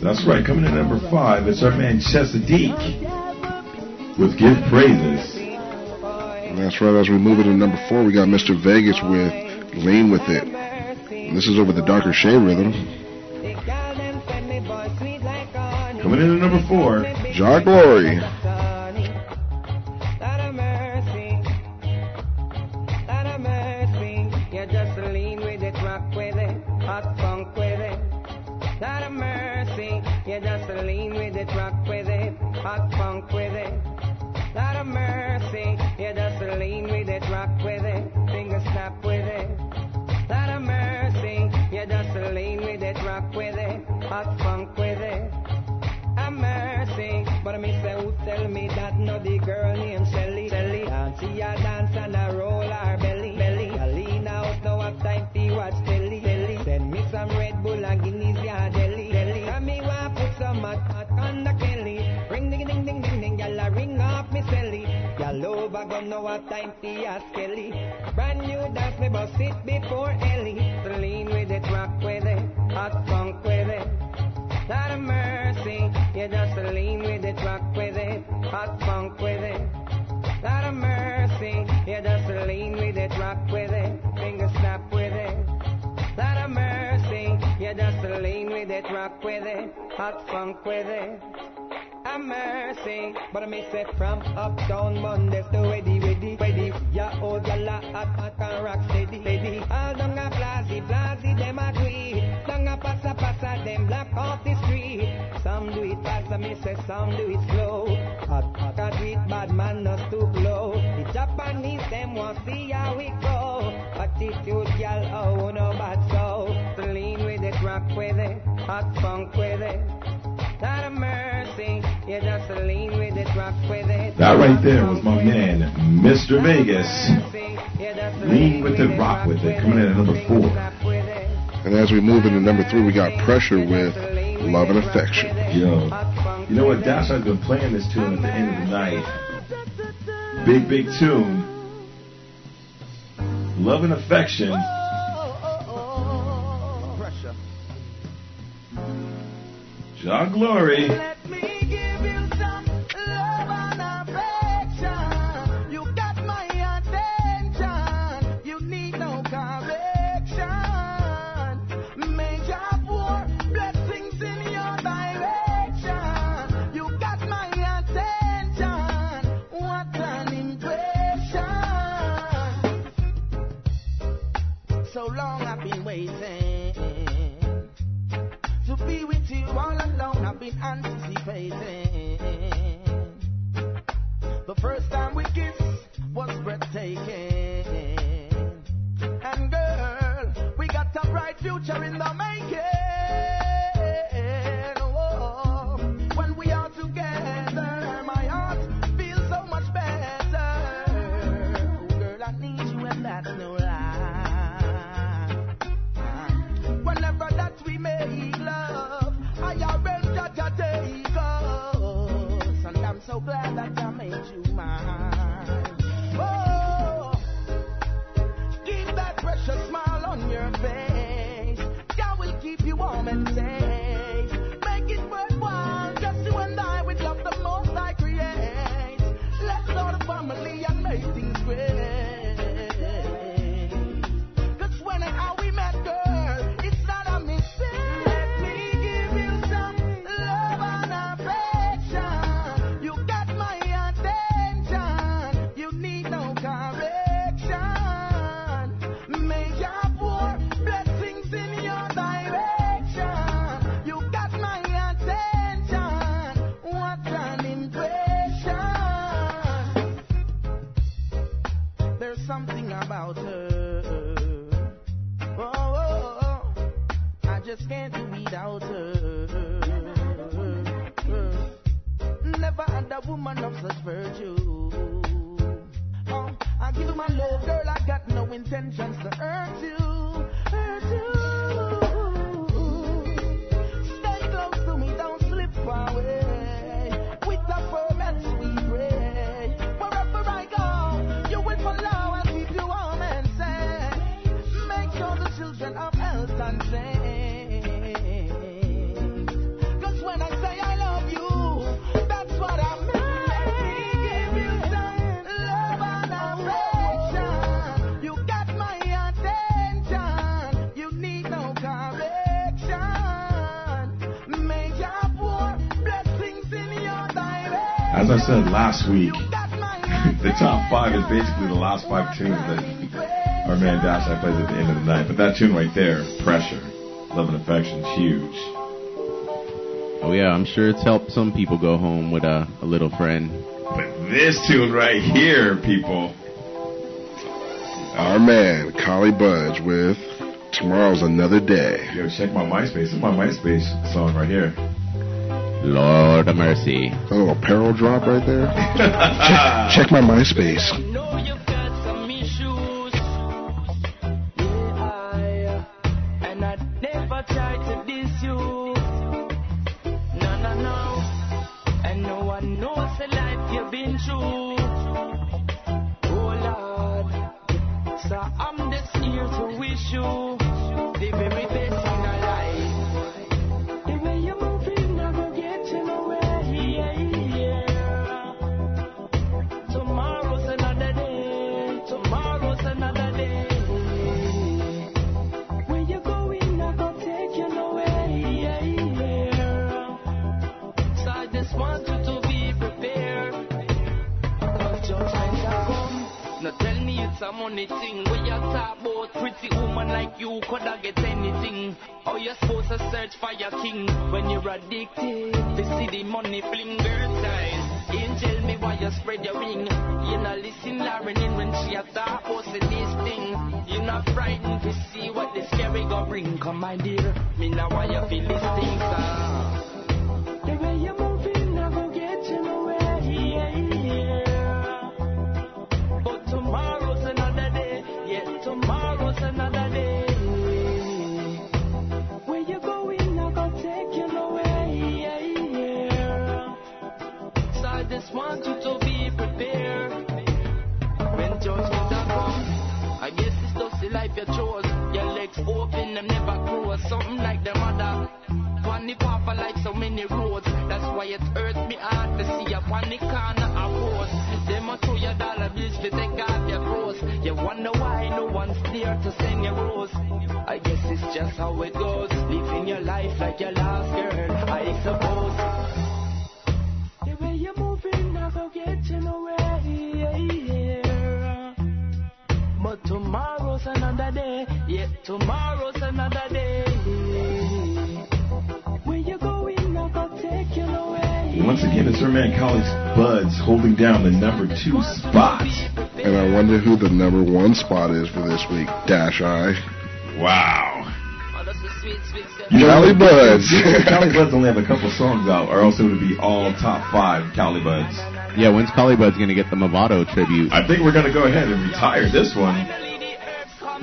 That's right. Coming in number five, it's our man Chezidek with Give Praises. That's right. As we move it to number four, we got Mr. Vegas with Lean With It. And this is over the Darker Shade rhythm. Coming in at number four, Jah Glory. way from uptown Mondays to Weddy, Weddy, Weddy. Ya oh, old gal a hot and rock steady, lady. All them a blazy, blazy, them a tweet. Them a passa, passa, them black off the street. Some do it fast, I me say some do it slow. right there was my man, Mr. Vegas. Lean with it, rock with it, coming in at number four. And as we move into number three, we got pressure with Love and Affection. Yo. You know what? Dash, I've been playing this tune at the end of the night. Big, big tune. Love and Affection. Pressure. Jah Glory. I've been waiting. To be with you all alone, I've been anticipating. The first time we kissed was breathtaking. And girl, we got a bright future in the making. that our man Dash. I plays at the end of the night. But that tune right there, Pressure, Love and Affection, is huge. Oh yeah, I'm sure it's helped some people go home with a, a little friend. But this tune right here, people. Our man, Collie Buddz with Tomorrow's Another Day. Yo, check my MySpace. This is my MySpace song right here. Lord of mercy. Oh, a little apparel drop right there. check, check my MySpace. two spot. And I wonder who the number one spot is for this week. Dash I. Wow. Collie Buddz. Collie Buddz only have a couple songs out, or else it would be all top five Collie Buddz. Yeah, when's Collie Buddz going to get the Mavado tribute? I think we're going to go ahead and retire this one.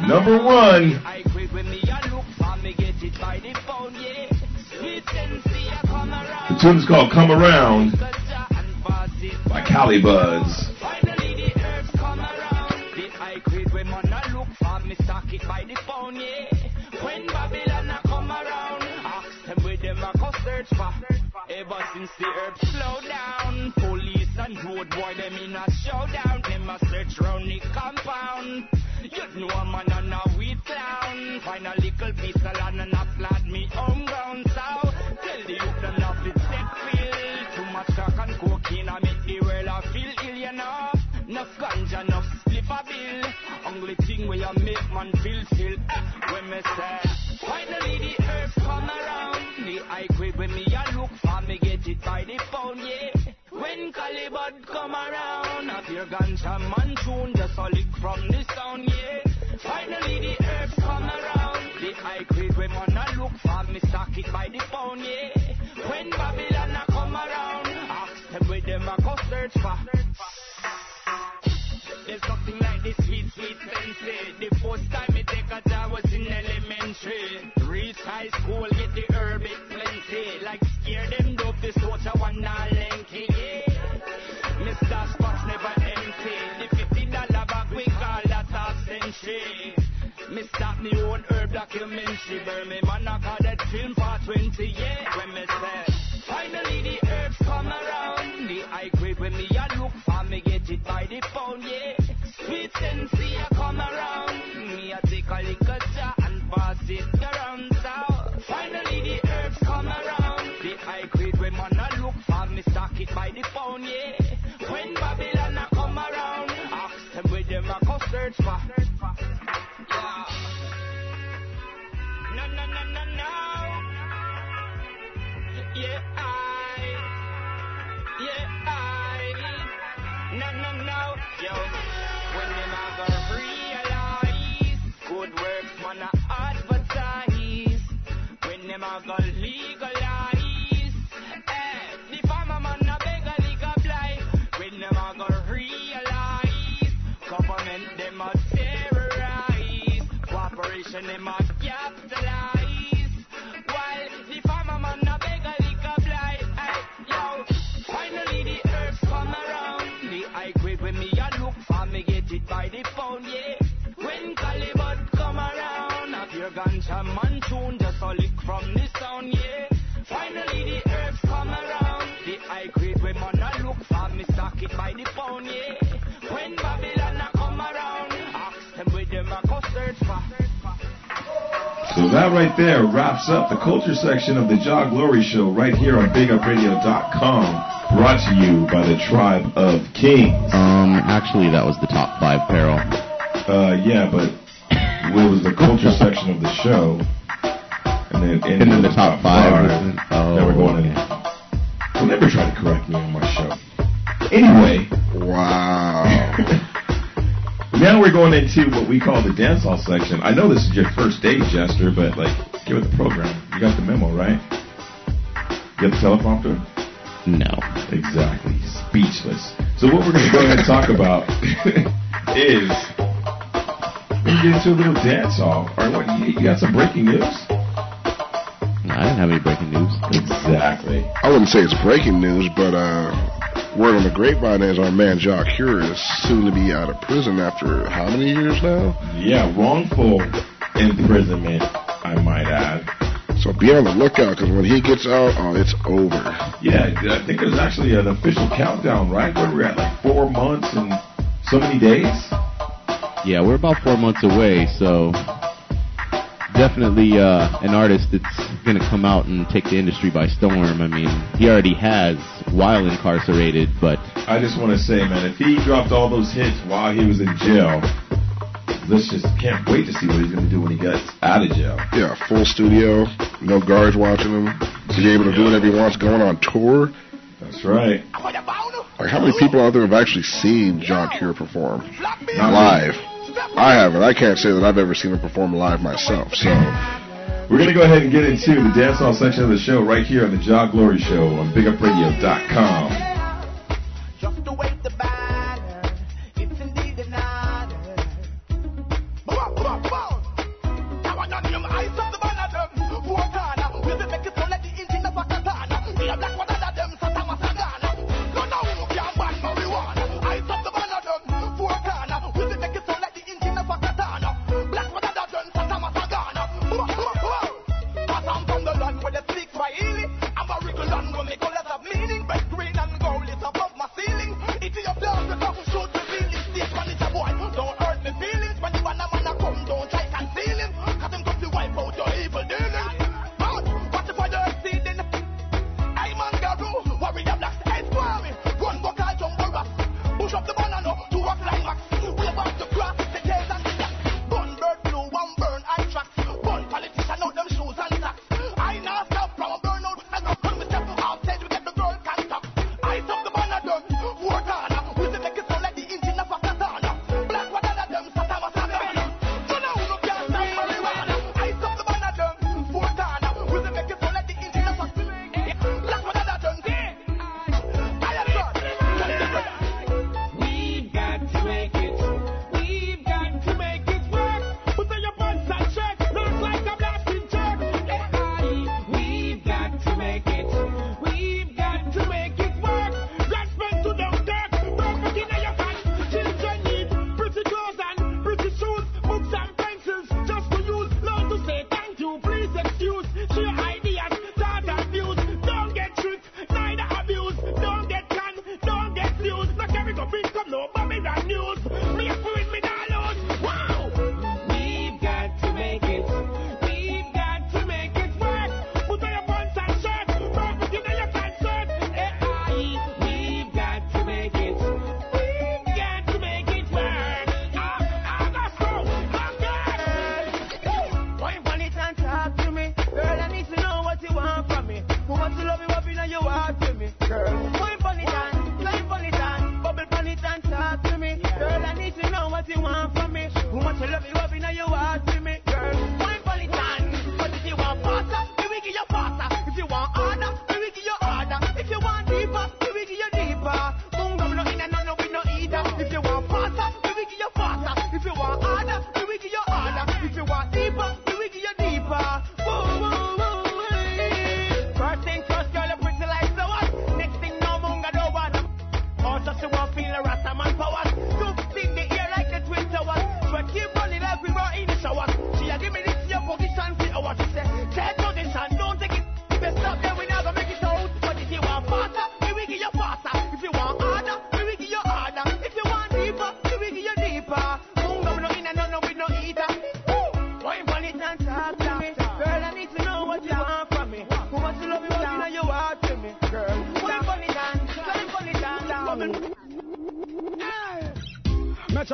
Number one. The tune's called Come Around by Collie Buddz. Century. Me start me own herb documentary. Burn me man I call that film for 20 yeah. When me say finally the herbs come around. The high grade when me a look for me get it by the pound yeah. Sweet sensei a come around. Me a take a little jar and pass it around. So finally the herbs come around. The high grade when man a look for me stock it by the pound yeah. When Babylon a come around, ask them where them a go search for. Ganja man tune just a lick from the sound, yeah. Finally the herbs come around. The high grade when man a look for me stock it by the pound, yeah. When Babylon a come around, ask them where them a go search for. So that right there wraps up the culture section of the Jah Glory Show right here on BigUpRadio.com, brought to you by the Tribe of Kings. Um, actually, that was the top five peril. Uh, yeah, but it was the culture section of the show, and then and, And then the top five. Oh, Now we're going in. Don't ever try to correct me on my show. Anyway. Wow. now we're going into what we call the dance hall section. I know this is your first day, Jester, but like, give it the program. You got the memo, right? You got the teleprompter? No. Exactly. Speechless. So what we're going to go ahead and talk about is we get into a little dance hall. Or what? You, you got some breaking news? No, I didn't have any breaking news. Exactly. I wouldn't say it's breaking news, but uh, word on the grapevine is our man Jah Cure is soon to be out of prison after how many years now? Yeah, wrongful imprisonment, I might add. So be on the lookout because when he gets out, oh, it's over. Yeah, I think there's actually an official countdown, right? Where we're at like four months and so many days. Yeah, we're about four months away, so definitely uh, an artist that's going to come out and take the industry by storm. I mean, he already has while incarcerated, but I just want to say, man, if he dropped all those hits while he was in jail, let's just can't wait to see what he's going to do when he gets out of jail. Yeah, full studio, no guards watching him. He's able to do whatever he wants, going on tour. That's right. Like, how many people out there have actually seen Jah Cure perform live? I haven't. I can't say that I've ever seen him perform live myself. So We're going to go ahead and get into the dance hall section of the show right here on the Jah Glory Show on BigUpRadio.com.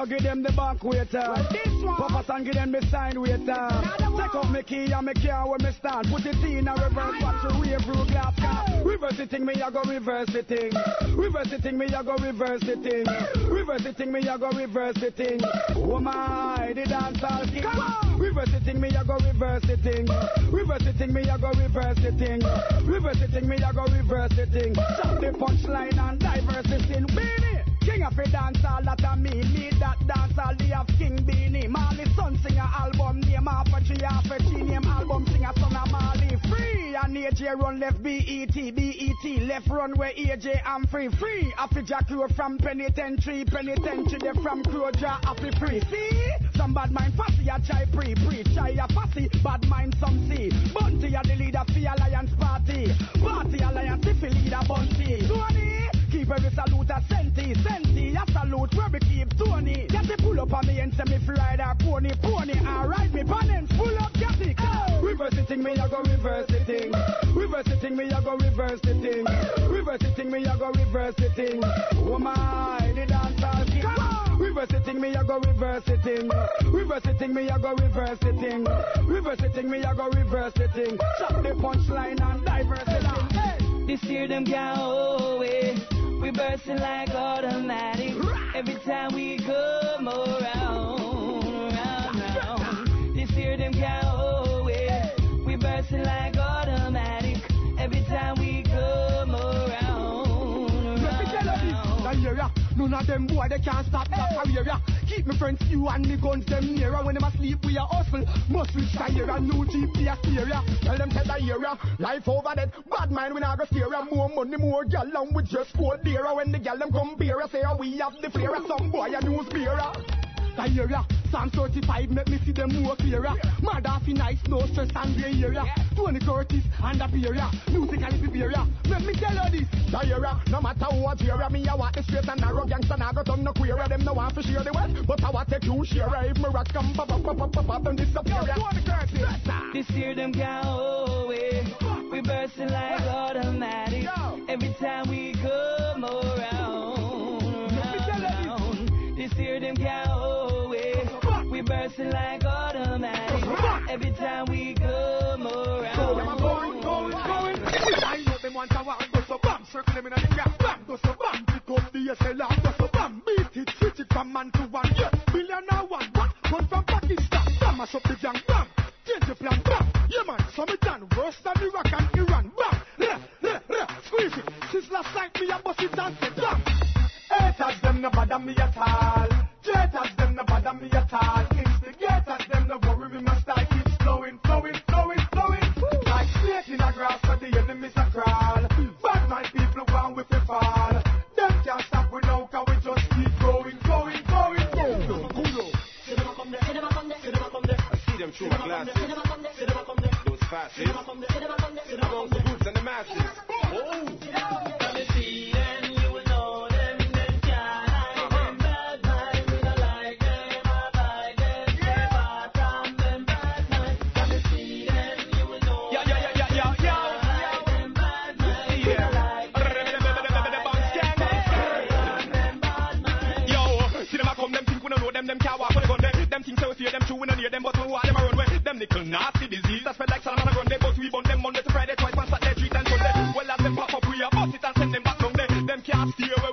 Give them the back waiter. Papa San give them the sign waiter. Take off me key and me car where me stand. Put it in a reverse, watch the wave through glass car. Reverse the thing, me I go reverse the thing. Reverse the thing, me I go reverse the thing. Reverse the thing, me I go reverse the thing. Oh my, the dance all king. Reverse the thing, me I go reverse the thing. Reverse the thing, me I go reverse the thing. Reverse the thing, me I go reverse the thing. Chop the punchline and diverse the thing. Beenie. King of a dance all that a me AJ run left BET BET left run where AJ I'm free Free Happy Jack Crow from penitentiary Penitentiary they from Croja happy free See some bad mind fussy a try pre pre Try a fussy bad mind some see Bounty a the leader for Alliance Party Party Alliance if leader Bunty Tony Keep every salute a senti, senti, a salute where we keep Tony. Get the pull up on me and send me free ride a pony, pony. Ride me panels, pull up, get it. Reverse the thing, me I go reverse the thing. Reverse the thing, me I go reverse the thing. Reverse the thing, me I go reverse the thing. Oh my, the dance all king. Reverse the thing, me I go reverse the thing. Reverse the thing, me I go reverse the thing. Reverse the thing, me I go reverse the thing. Chop the punchline and diverse the thing. Hey. This year them go away. We bursting like automatic. Every time we come around, around, around. This year them go away. We bursting like. Every time we come around, Let me tell you this, that area. None of them boy they can't stop that career. Keep me friends you and me guns them nearer. When them asleep we a hustle. Must reach area. New GPS area. Tell them tell the area. Life over that. Bad mind we not go steer. More money, more gal and we just go dearer. When the gal them come beer, say oh, we have the flair. Some boy a news bearer. The area, Psalm 35 make me see them more clearer. Mother fi nice, no stress and gray area. Tony Curtis and the area, musically superior. Let me tell you this, the area, no matter what area, me I walk the straight and narrow gangsta, nah go turn no queer. Them no want to share the wealth, but I want take you share. If me rock come pop pop pop pop pop pop, then disappear. Tony Curtis, This year them go away. We bursting like automatic. Every time we come around, around. This year them go away. We bursting like automatic. Every time we come around. going, going, going. I know them want to walk, go so bam, circle them in a gap, bam, go so bam, pick up the SLR, go so bam, beat it, switch it from man to one, yeah, billionaire one, what, come from Pakistan, bam, mash up the gang, bam, change the plan, bam, yeah man, so me done, worse than Iraq and Iran, bam, yeah, yeah, yeah, squeeze it, since last night me a bust it and say, bam, haters them no bother me at all, traitors them no bother me at all, instigators them no worry me, my style keeps flowing, flowing, flowing, flowing, like snake in a grass where the enemies a crawl. Bad mind people want with the fall. Them can't stop we now, cause we just keep going, going, going, going. I see them through my glasses. Those faces. There.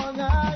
Chew the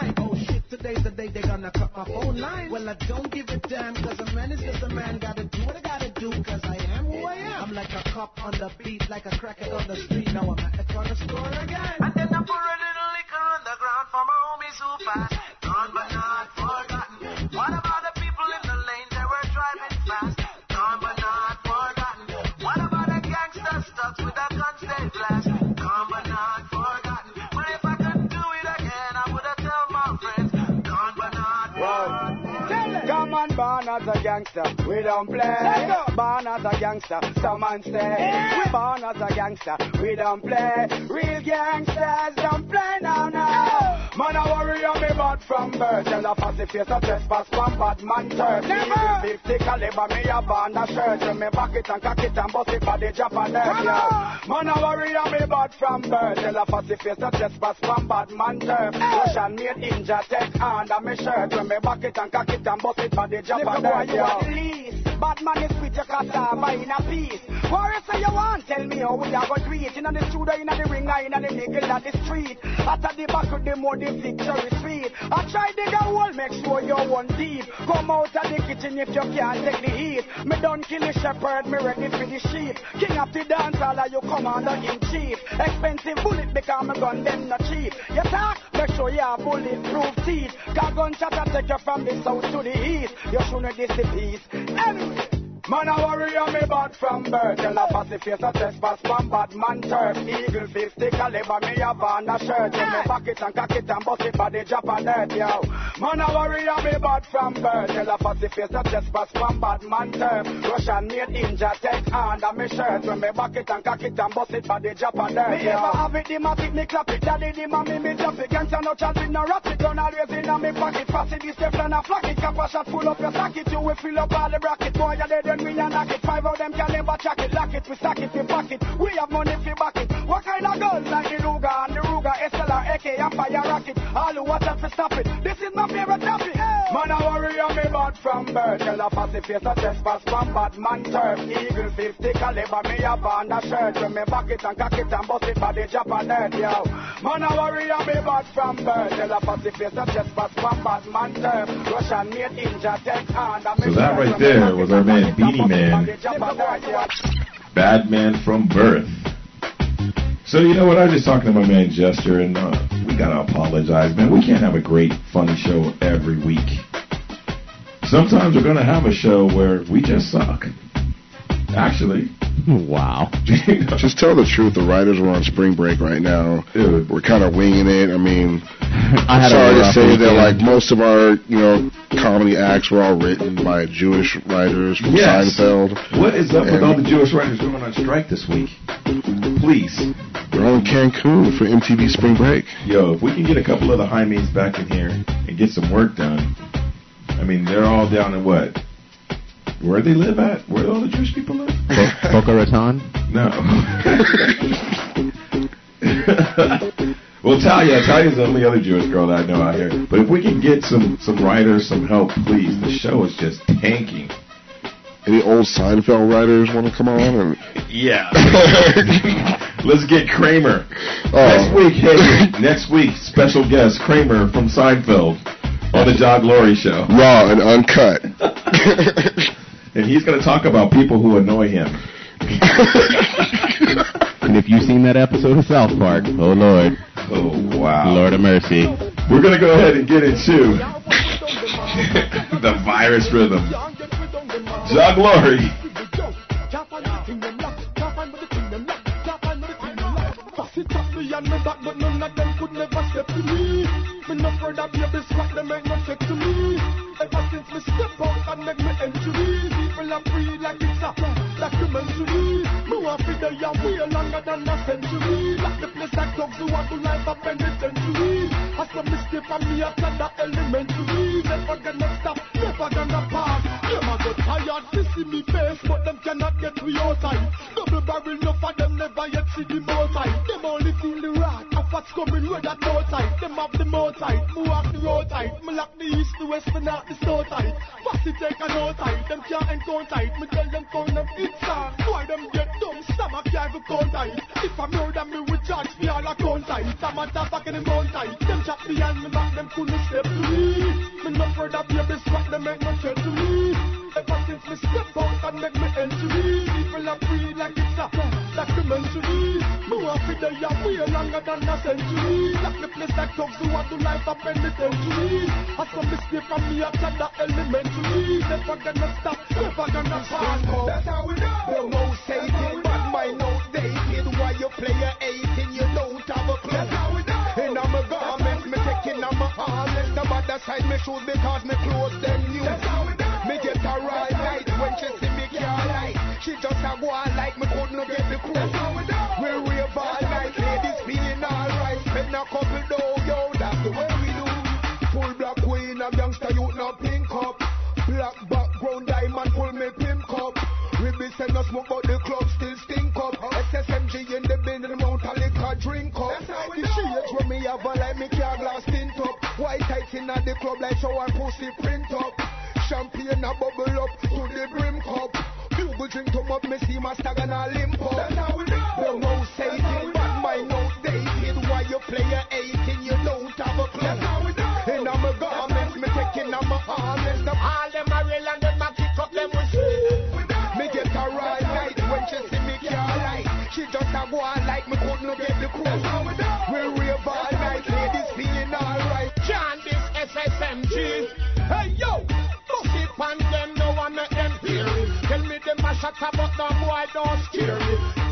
time. Oh shit, today's the day they gonna cut my phone line. Well, I don't give a damn, cause a man is just a man. Gotta do what I gotta do, cause I am who I am. I'm like a cop on the beat, like a cracker on the street. Now I'm at the corner store again. And then I pour a little liquor on the ground for my homies who passed. Gone but not forgotten. What about as a gangster, we don't play. Born as a gangster, someone say. Yeah. We born as a gangster, we don't play. Real gangsters don't play now, now. No. Man, I worry on me bad from birth. Tell a fussy face a trespass from bad man turf. Never. 50 caliber, me a band a shirt. Tell me back it and cock it and bust it for the Japanese. Yeah. Man, I worry on me bad from birth. Tell a fussy face a trespass from bad man turf. Russian made ninja tech under me shirt. Tell me back it and cock it and bust it for the Japanese. Why? Bad man is with your cutter, buying a piece. What you you want? Tell me how we are going to do. In the studio, in the ring, in the niggas at the street. At the back of the mud, the victory speed. I try dig a hole, make sure you one deep. Come out of the kitchen if you can't take the heat. Me done kill the shepherd, me ready for the sheep. King of the dance, all of you commander in chief. Expensive bullet because my gun them not cheap. You talk, make sure you have bulletproof teeth. Cause gunshot take you from the south to the east. You shouldn't disappear. piece. Family. Man, I worry on me bad from birth. Tell a fussy face a trespass from bad man turf. Eagle 50 caliber, me have on a shirt. When me ah. back it and cock it and bust it by the drop on earth, yo. Man, I worry on me bad from birth. Tell a fussy face a trespass from bad man turf. Russian made ninja take under me shirt. When me back it and cock it and bust it by the drop on earth, Me yo. ever have it, the matic, me clap it. Daddy, the mommy, me drop it. Can't stand no chance with no rat it. Gun always in a me pocket. Pass it, the step and a flock it. Cap a shot full up your socket. You will fill up all the bracket. Boy, you dead we a knock it. Five of them can never track it. Lock it, we stack it, we pack it. We have money fi back it. What kind of guns like the Ruger and the Ruger, SLR, AK and fire rocket? All who watch out for stop it. This is my favorite topic. Man, I worry on me bad from birth. Tell a fussy face a trespass from bad man turf. Eagle 50 caliber, me have on a shirt. When me back it and cock it and bust it by the earth, yo. Man, I worry on me bad from birth. Tell a fussy face a trespass from bad man turf. Russian made ninja me So that right there was our man Beenie bust it by Man. the drop on earth, yo. Bad man from birth. So you know what? I was just talking to my man Jester, and uh, we gotta apologize, man. We can't have a great, funny show every week. Sometimes we're gonna have a show where we just suck. Actually. Wow. Just tell the truth. The writers are on spring break right now. We're kind of winging it. I mean, I had a sorry to say that like most of our you know comedy acts were all written by Jewish writers from Yes. Seinfeld. What is up with all the Jewish writers going on strike this week? Please. They're all in Cancun for MTV Spring Break. Yo, if we can get a couple of the high Jaimes back in here and get some work done, I mean, they're all down in what? Where they live at? Where all the Jewish people live? Bo- Boca Raton? No. well, Talia, Talia's the only other Jewish girl that I know out here. But if we can get some some writers, some help, please. The show is just tanking. Any old Seinfeld writers want to come on? And Yeah. Let's get Kramer. Oh. Next week, hey, next week, special guest Kramer from Seinfeld on the Jah Glory show. raw and uncut. And he's going to talk about people who annoy him. And if you've seen that episode of South Park, oh Lord. Oh, wow. Lord of mercy. We're going to go ahead and get into the virus rhythm. Jah Glory. Fussy top me and me back, but none of them could never step to me. Me no afraid of baby squat, them ain't no check to me. Ever since me step Me want to the year way longer than a century. Like the place like dogs who want to life a penitentiary. As some mistake for me after the elementary. Never gonna stop, never gonna pass. Them a go tired to see me face, but them cannot get me outside. Double barrel, no for them never yet see the outside. Them only feel the wrath of what's coming with that outside. Them have the outside, me walk the tight. Me lock the east, the west, and not the south side. Fussy take a no tight, them can't encounter it. Me tell them count them inside. Why them of baby squat, them ain't no threat to me. Ever since me step out and make me entry, people are free like it's a documentary. Me want to the year way longer than a century. Like the place who want to life up in the century. As some mistake from me after the elementary. Never gonna stop, never gonna pass. That's how we know. The most hated, but my note dated. Why you play a 18, harness. The other side me shoes because me clothes them new. That's how we know. Me get a right night when she see me can't like. She just a go on like me couldn't get the crew. We rave all night, ladies feeling alright. Spend a couple dough, yo, that's the way we do. Full black queen, a gangster, you no pink up. Black background diamond, pull me pimp cup. We be send no smoke, but White tights the club like so I pussy print up. Champagne a bubble up to the brim cup. Bugle drink to up, me see my stag and a limp up. That's how we know. The most hated, but my note dated. Why you play a 18, you don't have a clue. That's how we know. And I'm a garments, me taking on my harness. All them a real and them a kick up them with Me get a right night when she see me can't like. She just a go cheese. Hey yo, fuck it on them, no one make them hear it. Tell me them a shut up, but no boy don't scare me.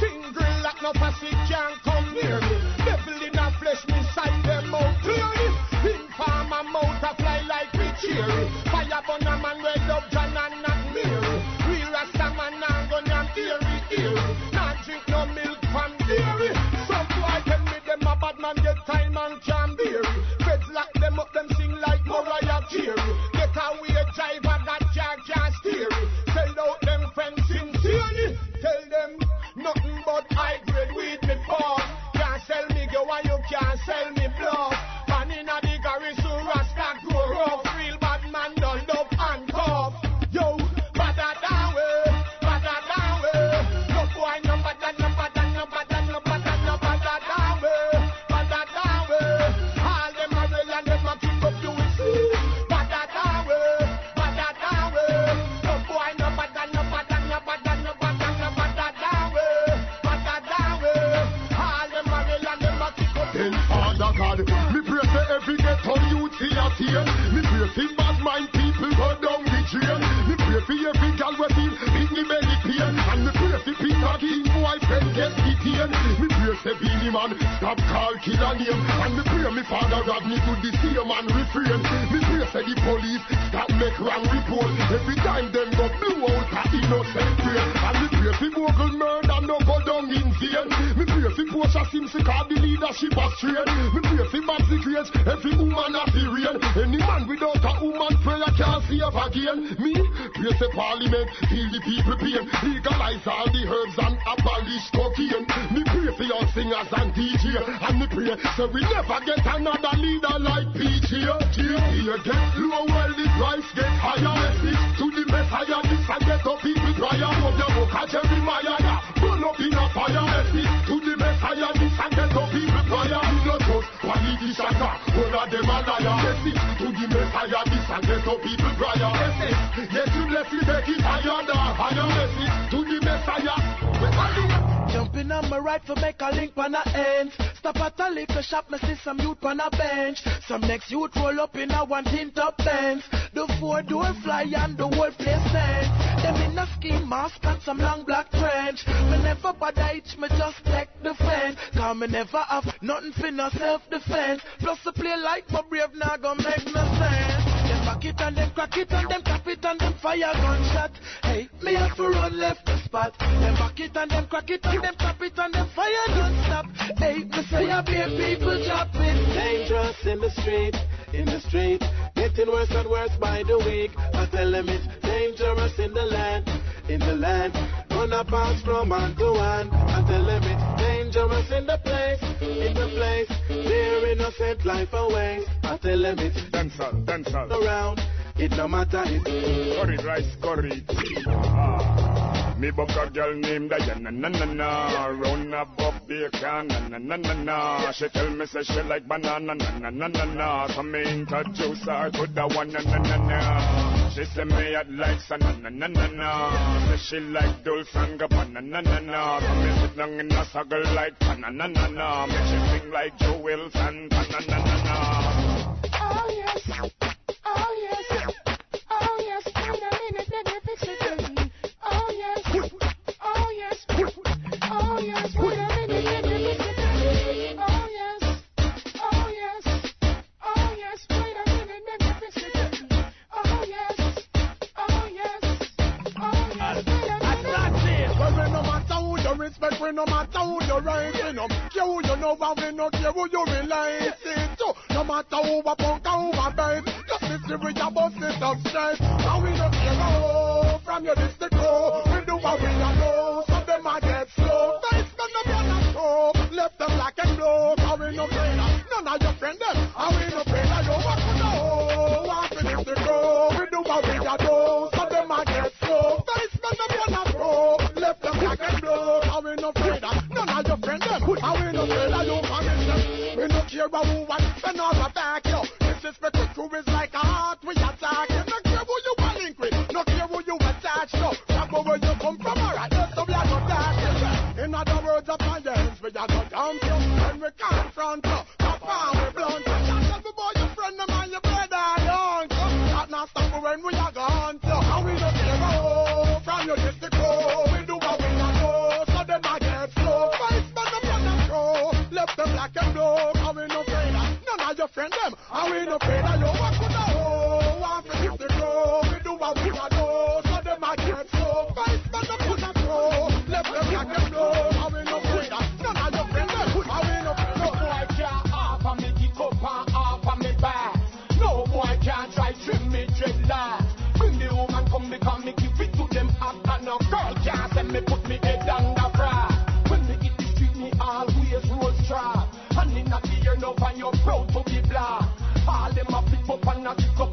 and cut juice or to the one na na na na. She say me at like sa na na na na na. Say she like dulce and gaba na na na na. So me sit down in a circle like pa na na na na. Me she sing like Joe Wilson pa na na na na. Oh yes. no trailer. None of your friends them. I we no trailer. You want to know? Want to lift the crow? We do what we gotta do. So them a get slow. Face men them you not throw. Left them black and blue. I we no trailer. None of your friends them. I we no trailer. You promise them. We no care about who want. We not a back yo. This Disrespect the crew is like a heart we attack. No care who you are linked with. No care who you attach to. Grab where you come from. Alright, let's do black of that. In other words, up my hands we a go down. and them. And we no pay that you what could I hold? Want to hit the grow, we do what we can do. Oh. So them I can't flow, fight but the put a throw. Left them like a blow, and we no pay that. We no pay. No boy can't half and make it up and half and me back. No boy can't try trim me dreadlock. Bring the woman come me give it to them after no girl can't send me put me head down. up on your throat, proud to be black. All them a pick up and a kick up.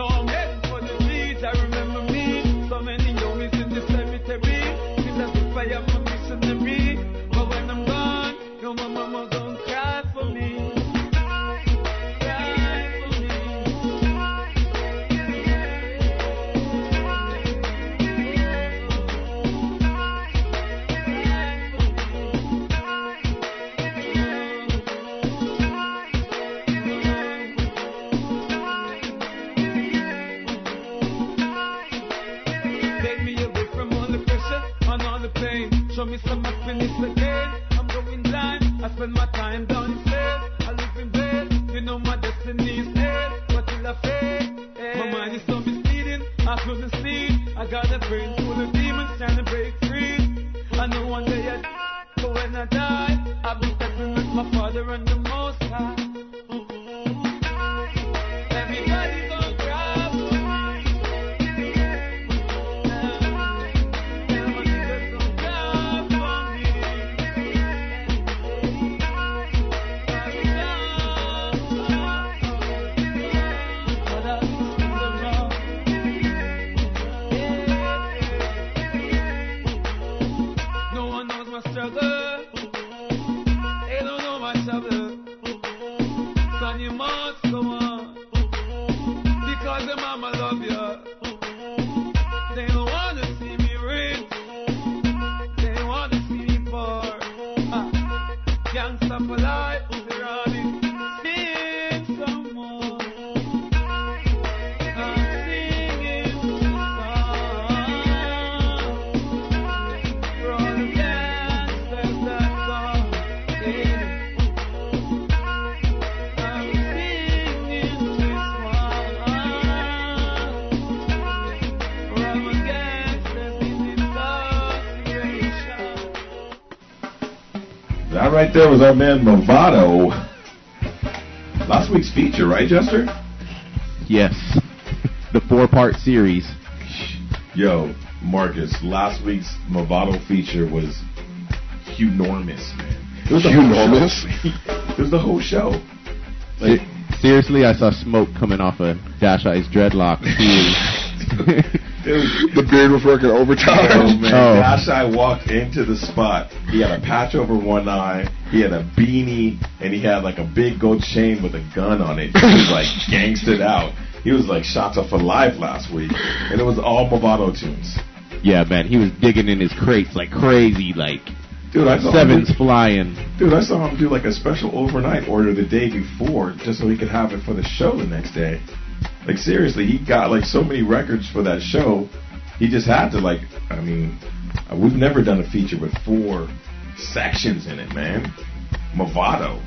No, there was our man Mavado. Last week's feature, right, Jester? Yes. The four part series. Yo, Marcus, last week's Mavado feature was hunormous, man. It was the whole Hunormous? show. it was the whole show. Se- seriously, I saw smoke coming off of Dash Eye's dreadlock. the beard was working oh, overtime. Oh man, Oh. Dash Eye walked into the spot. He had a patch over one eye. He had a beanie, and he had like a big gold chain with a gun on it. He was like gangstered out. He was like shots up for life last week, and it was all Mavado tunes. yeah, man, he was digging in his crates like crazy, like Dude, I saw sevens him. flying. Dude, I saw him do like a special overnight order the day before, just so he could have it for the show the next day. Like seriously, he got like so many records for that show. He just had to like. I mean, we've never done a feature with four sections in it, man. Mavado,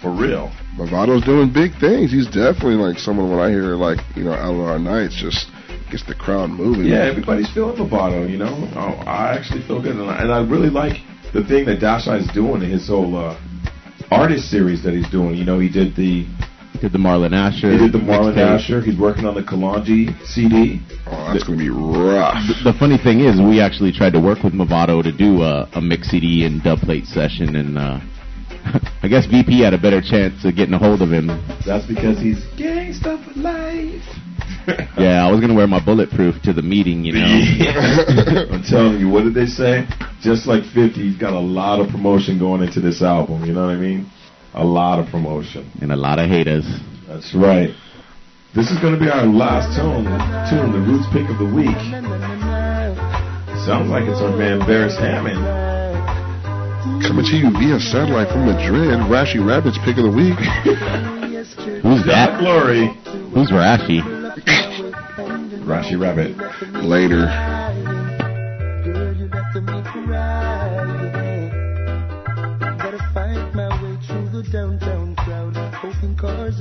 for real. Mavado's doing big things. He's definitely like someone when I hear like you know out of our nights just gets the crowd moving. Yeah, everybody's feeling Mavado, you know. Oh, I actually feel good, and I, and I really like the thing that Dash is doing in his whole uh, artist series that he's doing. You know, he did the Did the Marlon Asher. he did the Marlon mixtape. Asher. He's working on the Kalanji CD. Oh, that's gonna be rough. The, the funny thing is, we actually tried to work with Mavado to do a, a mix CD and dub plate session, and uh, I guess VP had a better chance of getting a hold of him. That's because he's gangsta for life. Yeah, I was gonna wear my bulletproof to the meeting, you know. I'm telling you, what did they say? Just like 50, he's got a lot of promotion going into this album. You know what I mean? A lot of promotion. and a lot of haters. That's right. This is going to be our last tune, tune, the Roots Pick of the Week. Sounds like it's our man Beres Hammond. Coming to you via satellite from Madrid, Rashi Rabbit's pick of the week. Who's that? Glory. Who's Rashi? Rashi Rabbit. Later.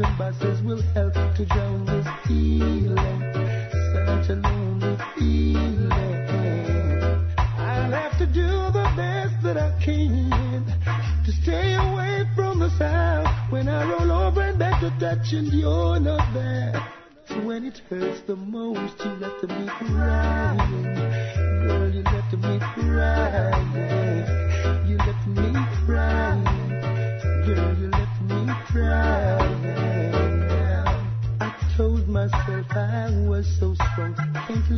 And buses will help to drown this feeling. Such a lonely feeling. I'll have to do the best that I can to stay away from the sound. When I roll over and back to touch and you're not there. So when it hurts the most, you left me crying. Girl, you left me crying.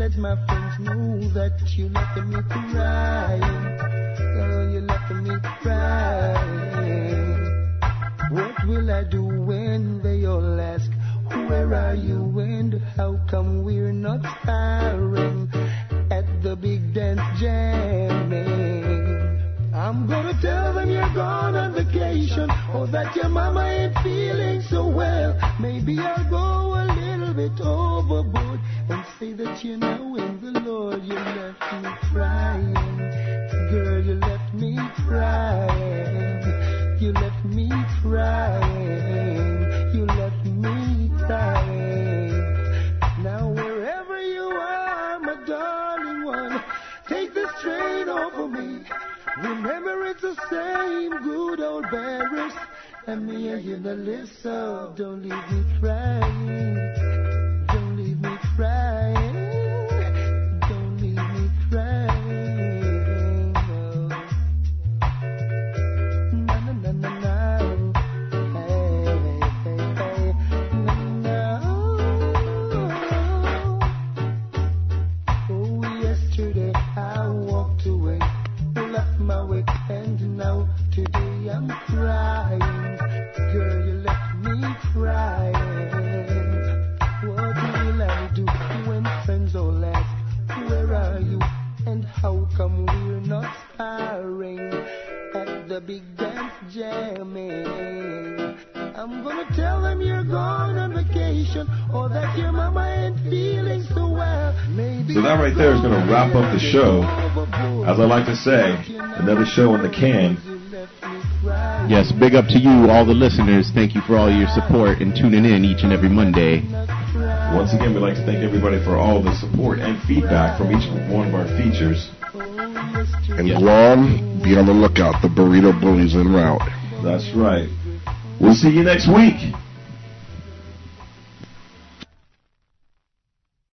Let my friends know that you left me crying. Girl, you left me crying. What will I do when they all ask, Where are you and how come we're not firing at the big dance jamming? I'm gonna tell them you're gone on vacation or that your mama ain't feeling so well. Maybe I'll go a little bit overboard and say that you know in the Lord. You left me crying. Girl, you left me crying. You left me crying. Remember it's the same good old barrels. And me and you the list, so don't leave me crying. Come we're not sparring at the big dance jamming? I'm gonna tell them you're gone on vacation or that your mama ain't feeling so well. Maybe So that right there is going to wrap up the show. As I like to say, another show in the can. Yes, big up to you, all the listeners. Thank you for all your support and tuning in each and every Monday. Once again, we'd like to thank everybody for all the support and feedback from each one of our features. And Guam, be on the lookout. The burrito bullies en route. That's right. We'll see you next week.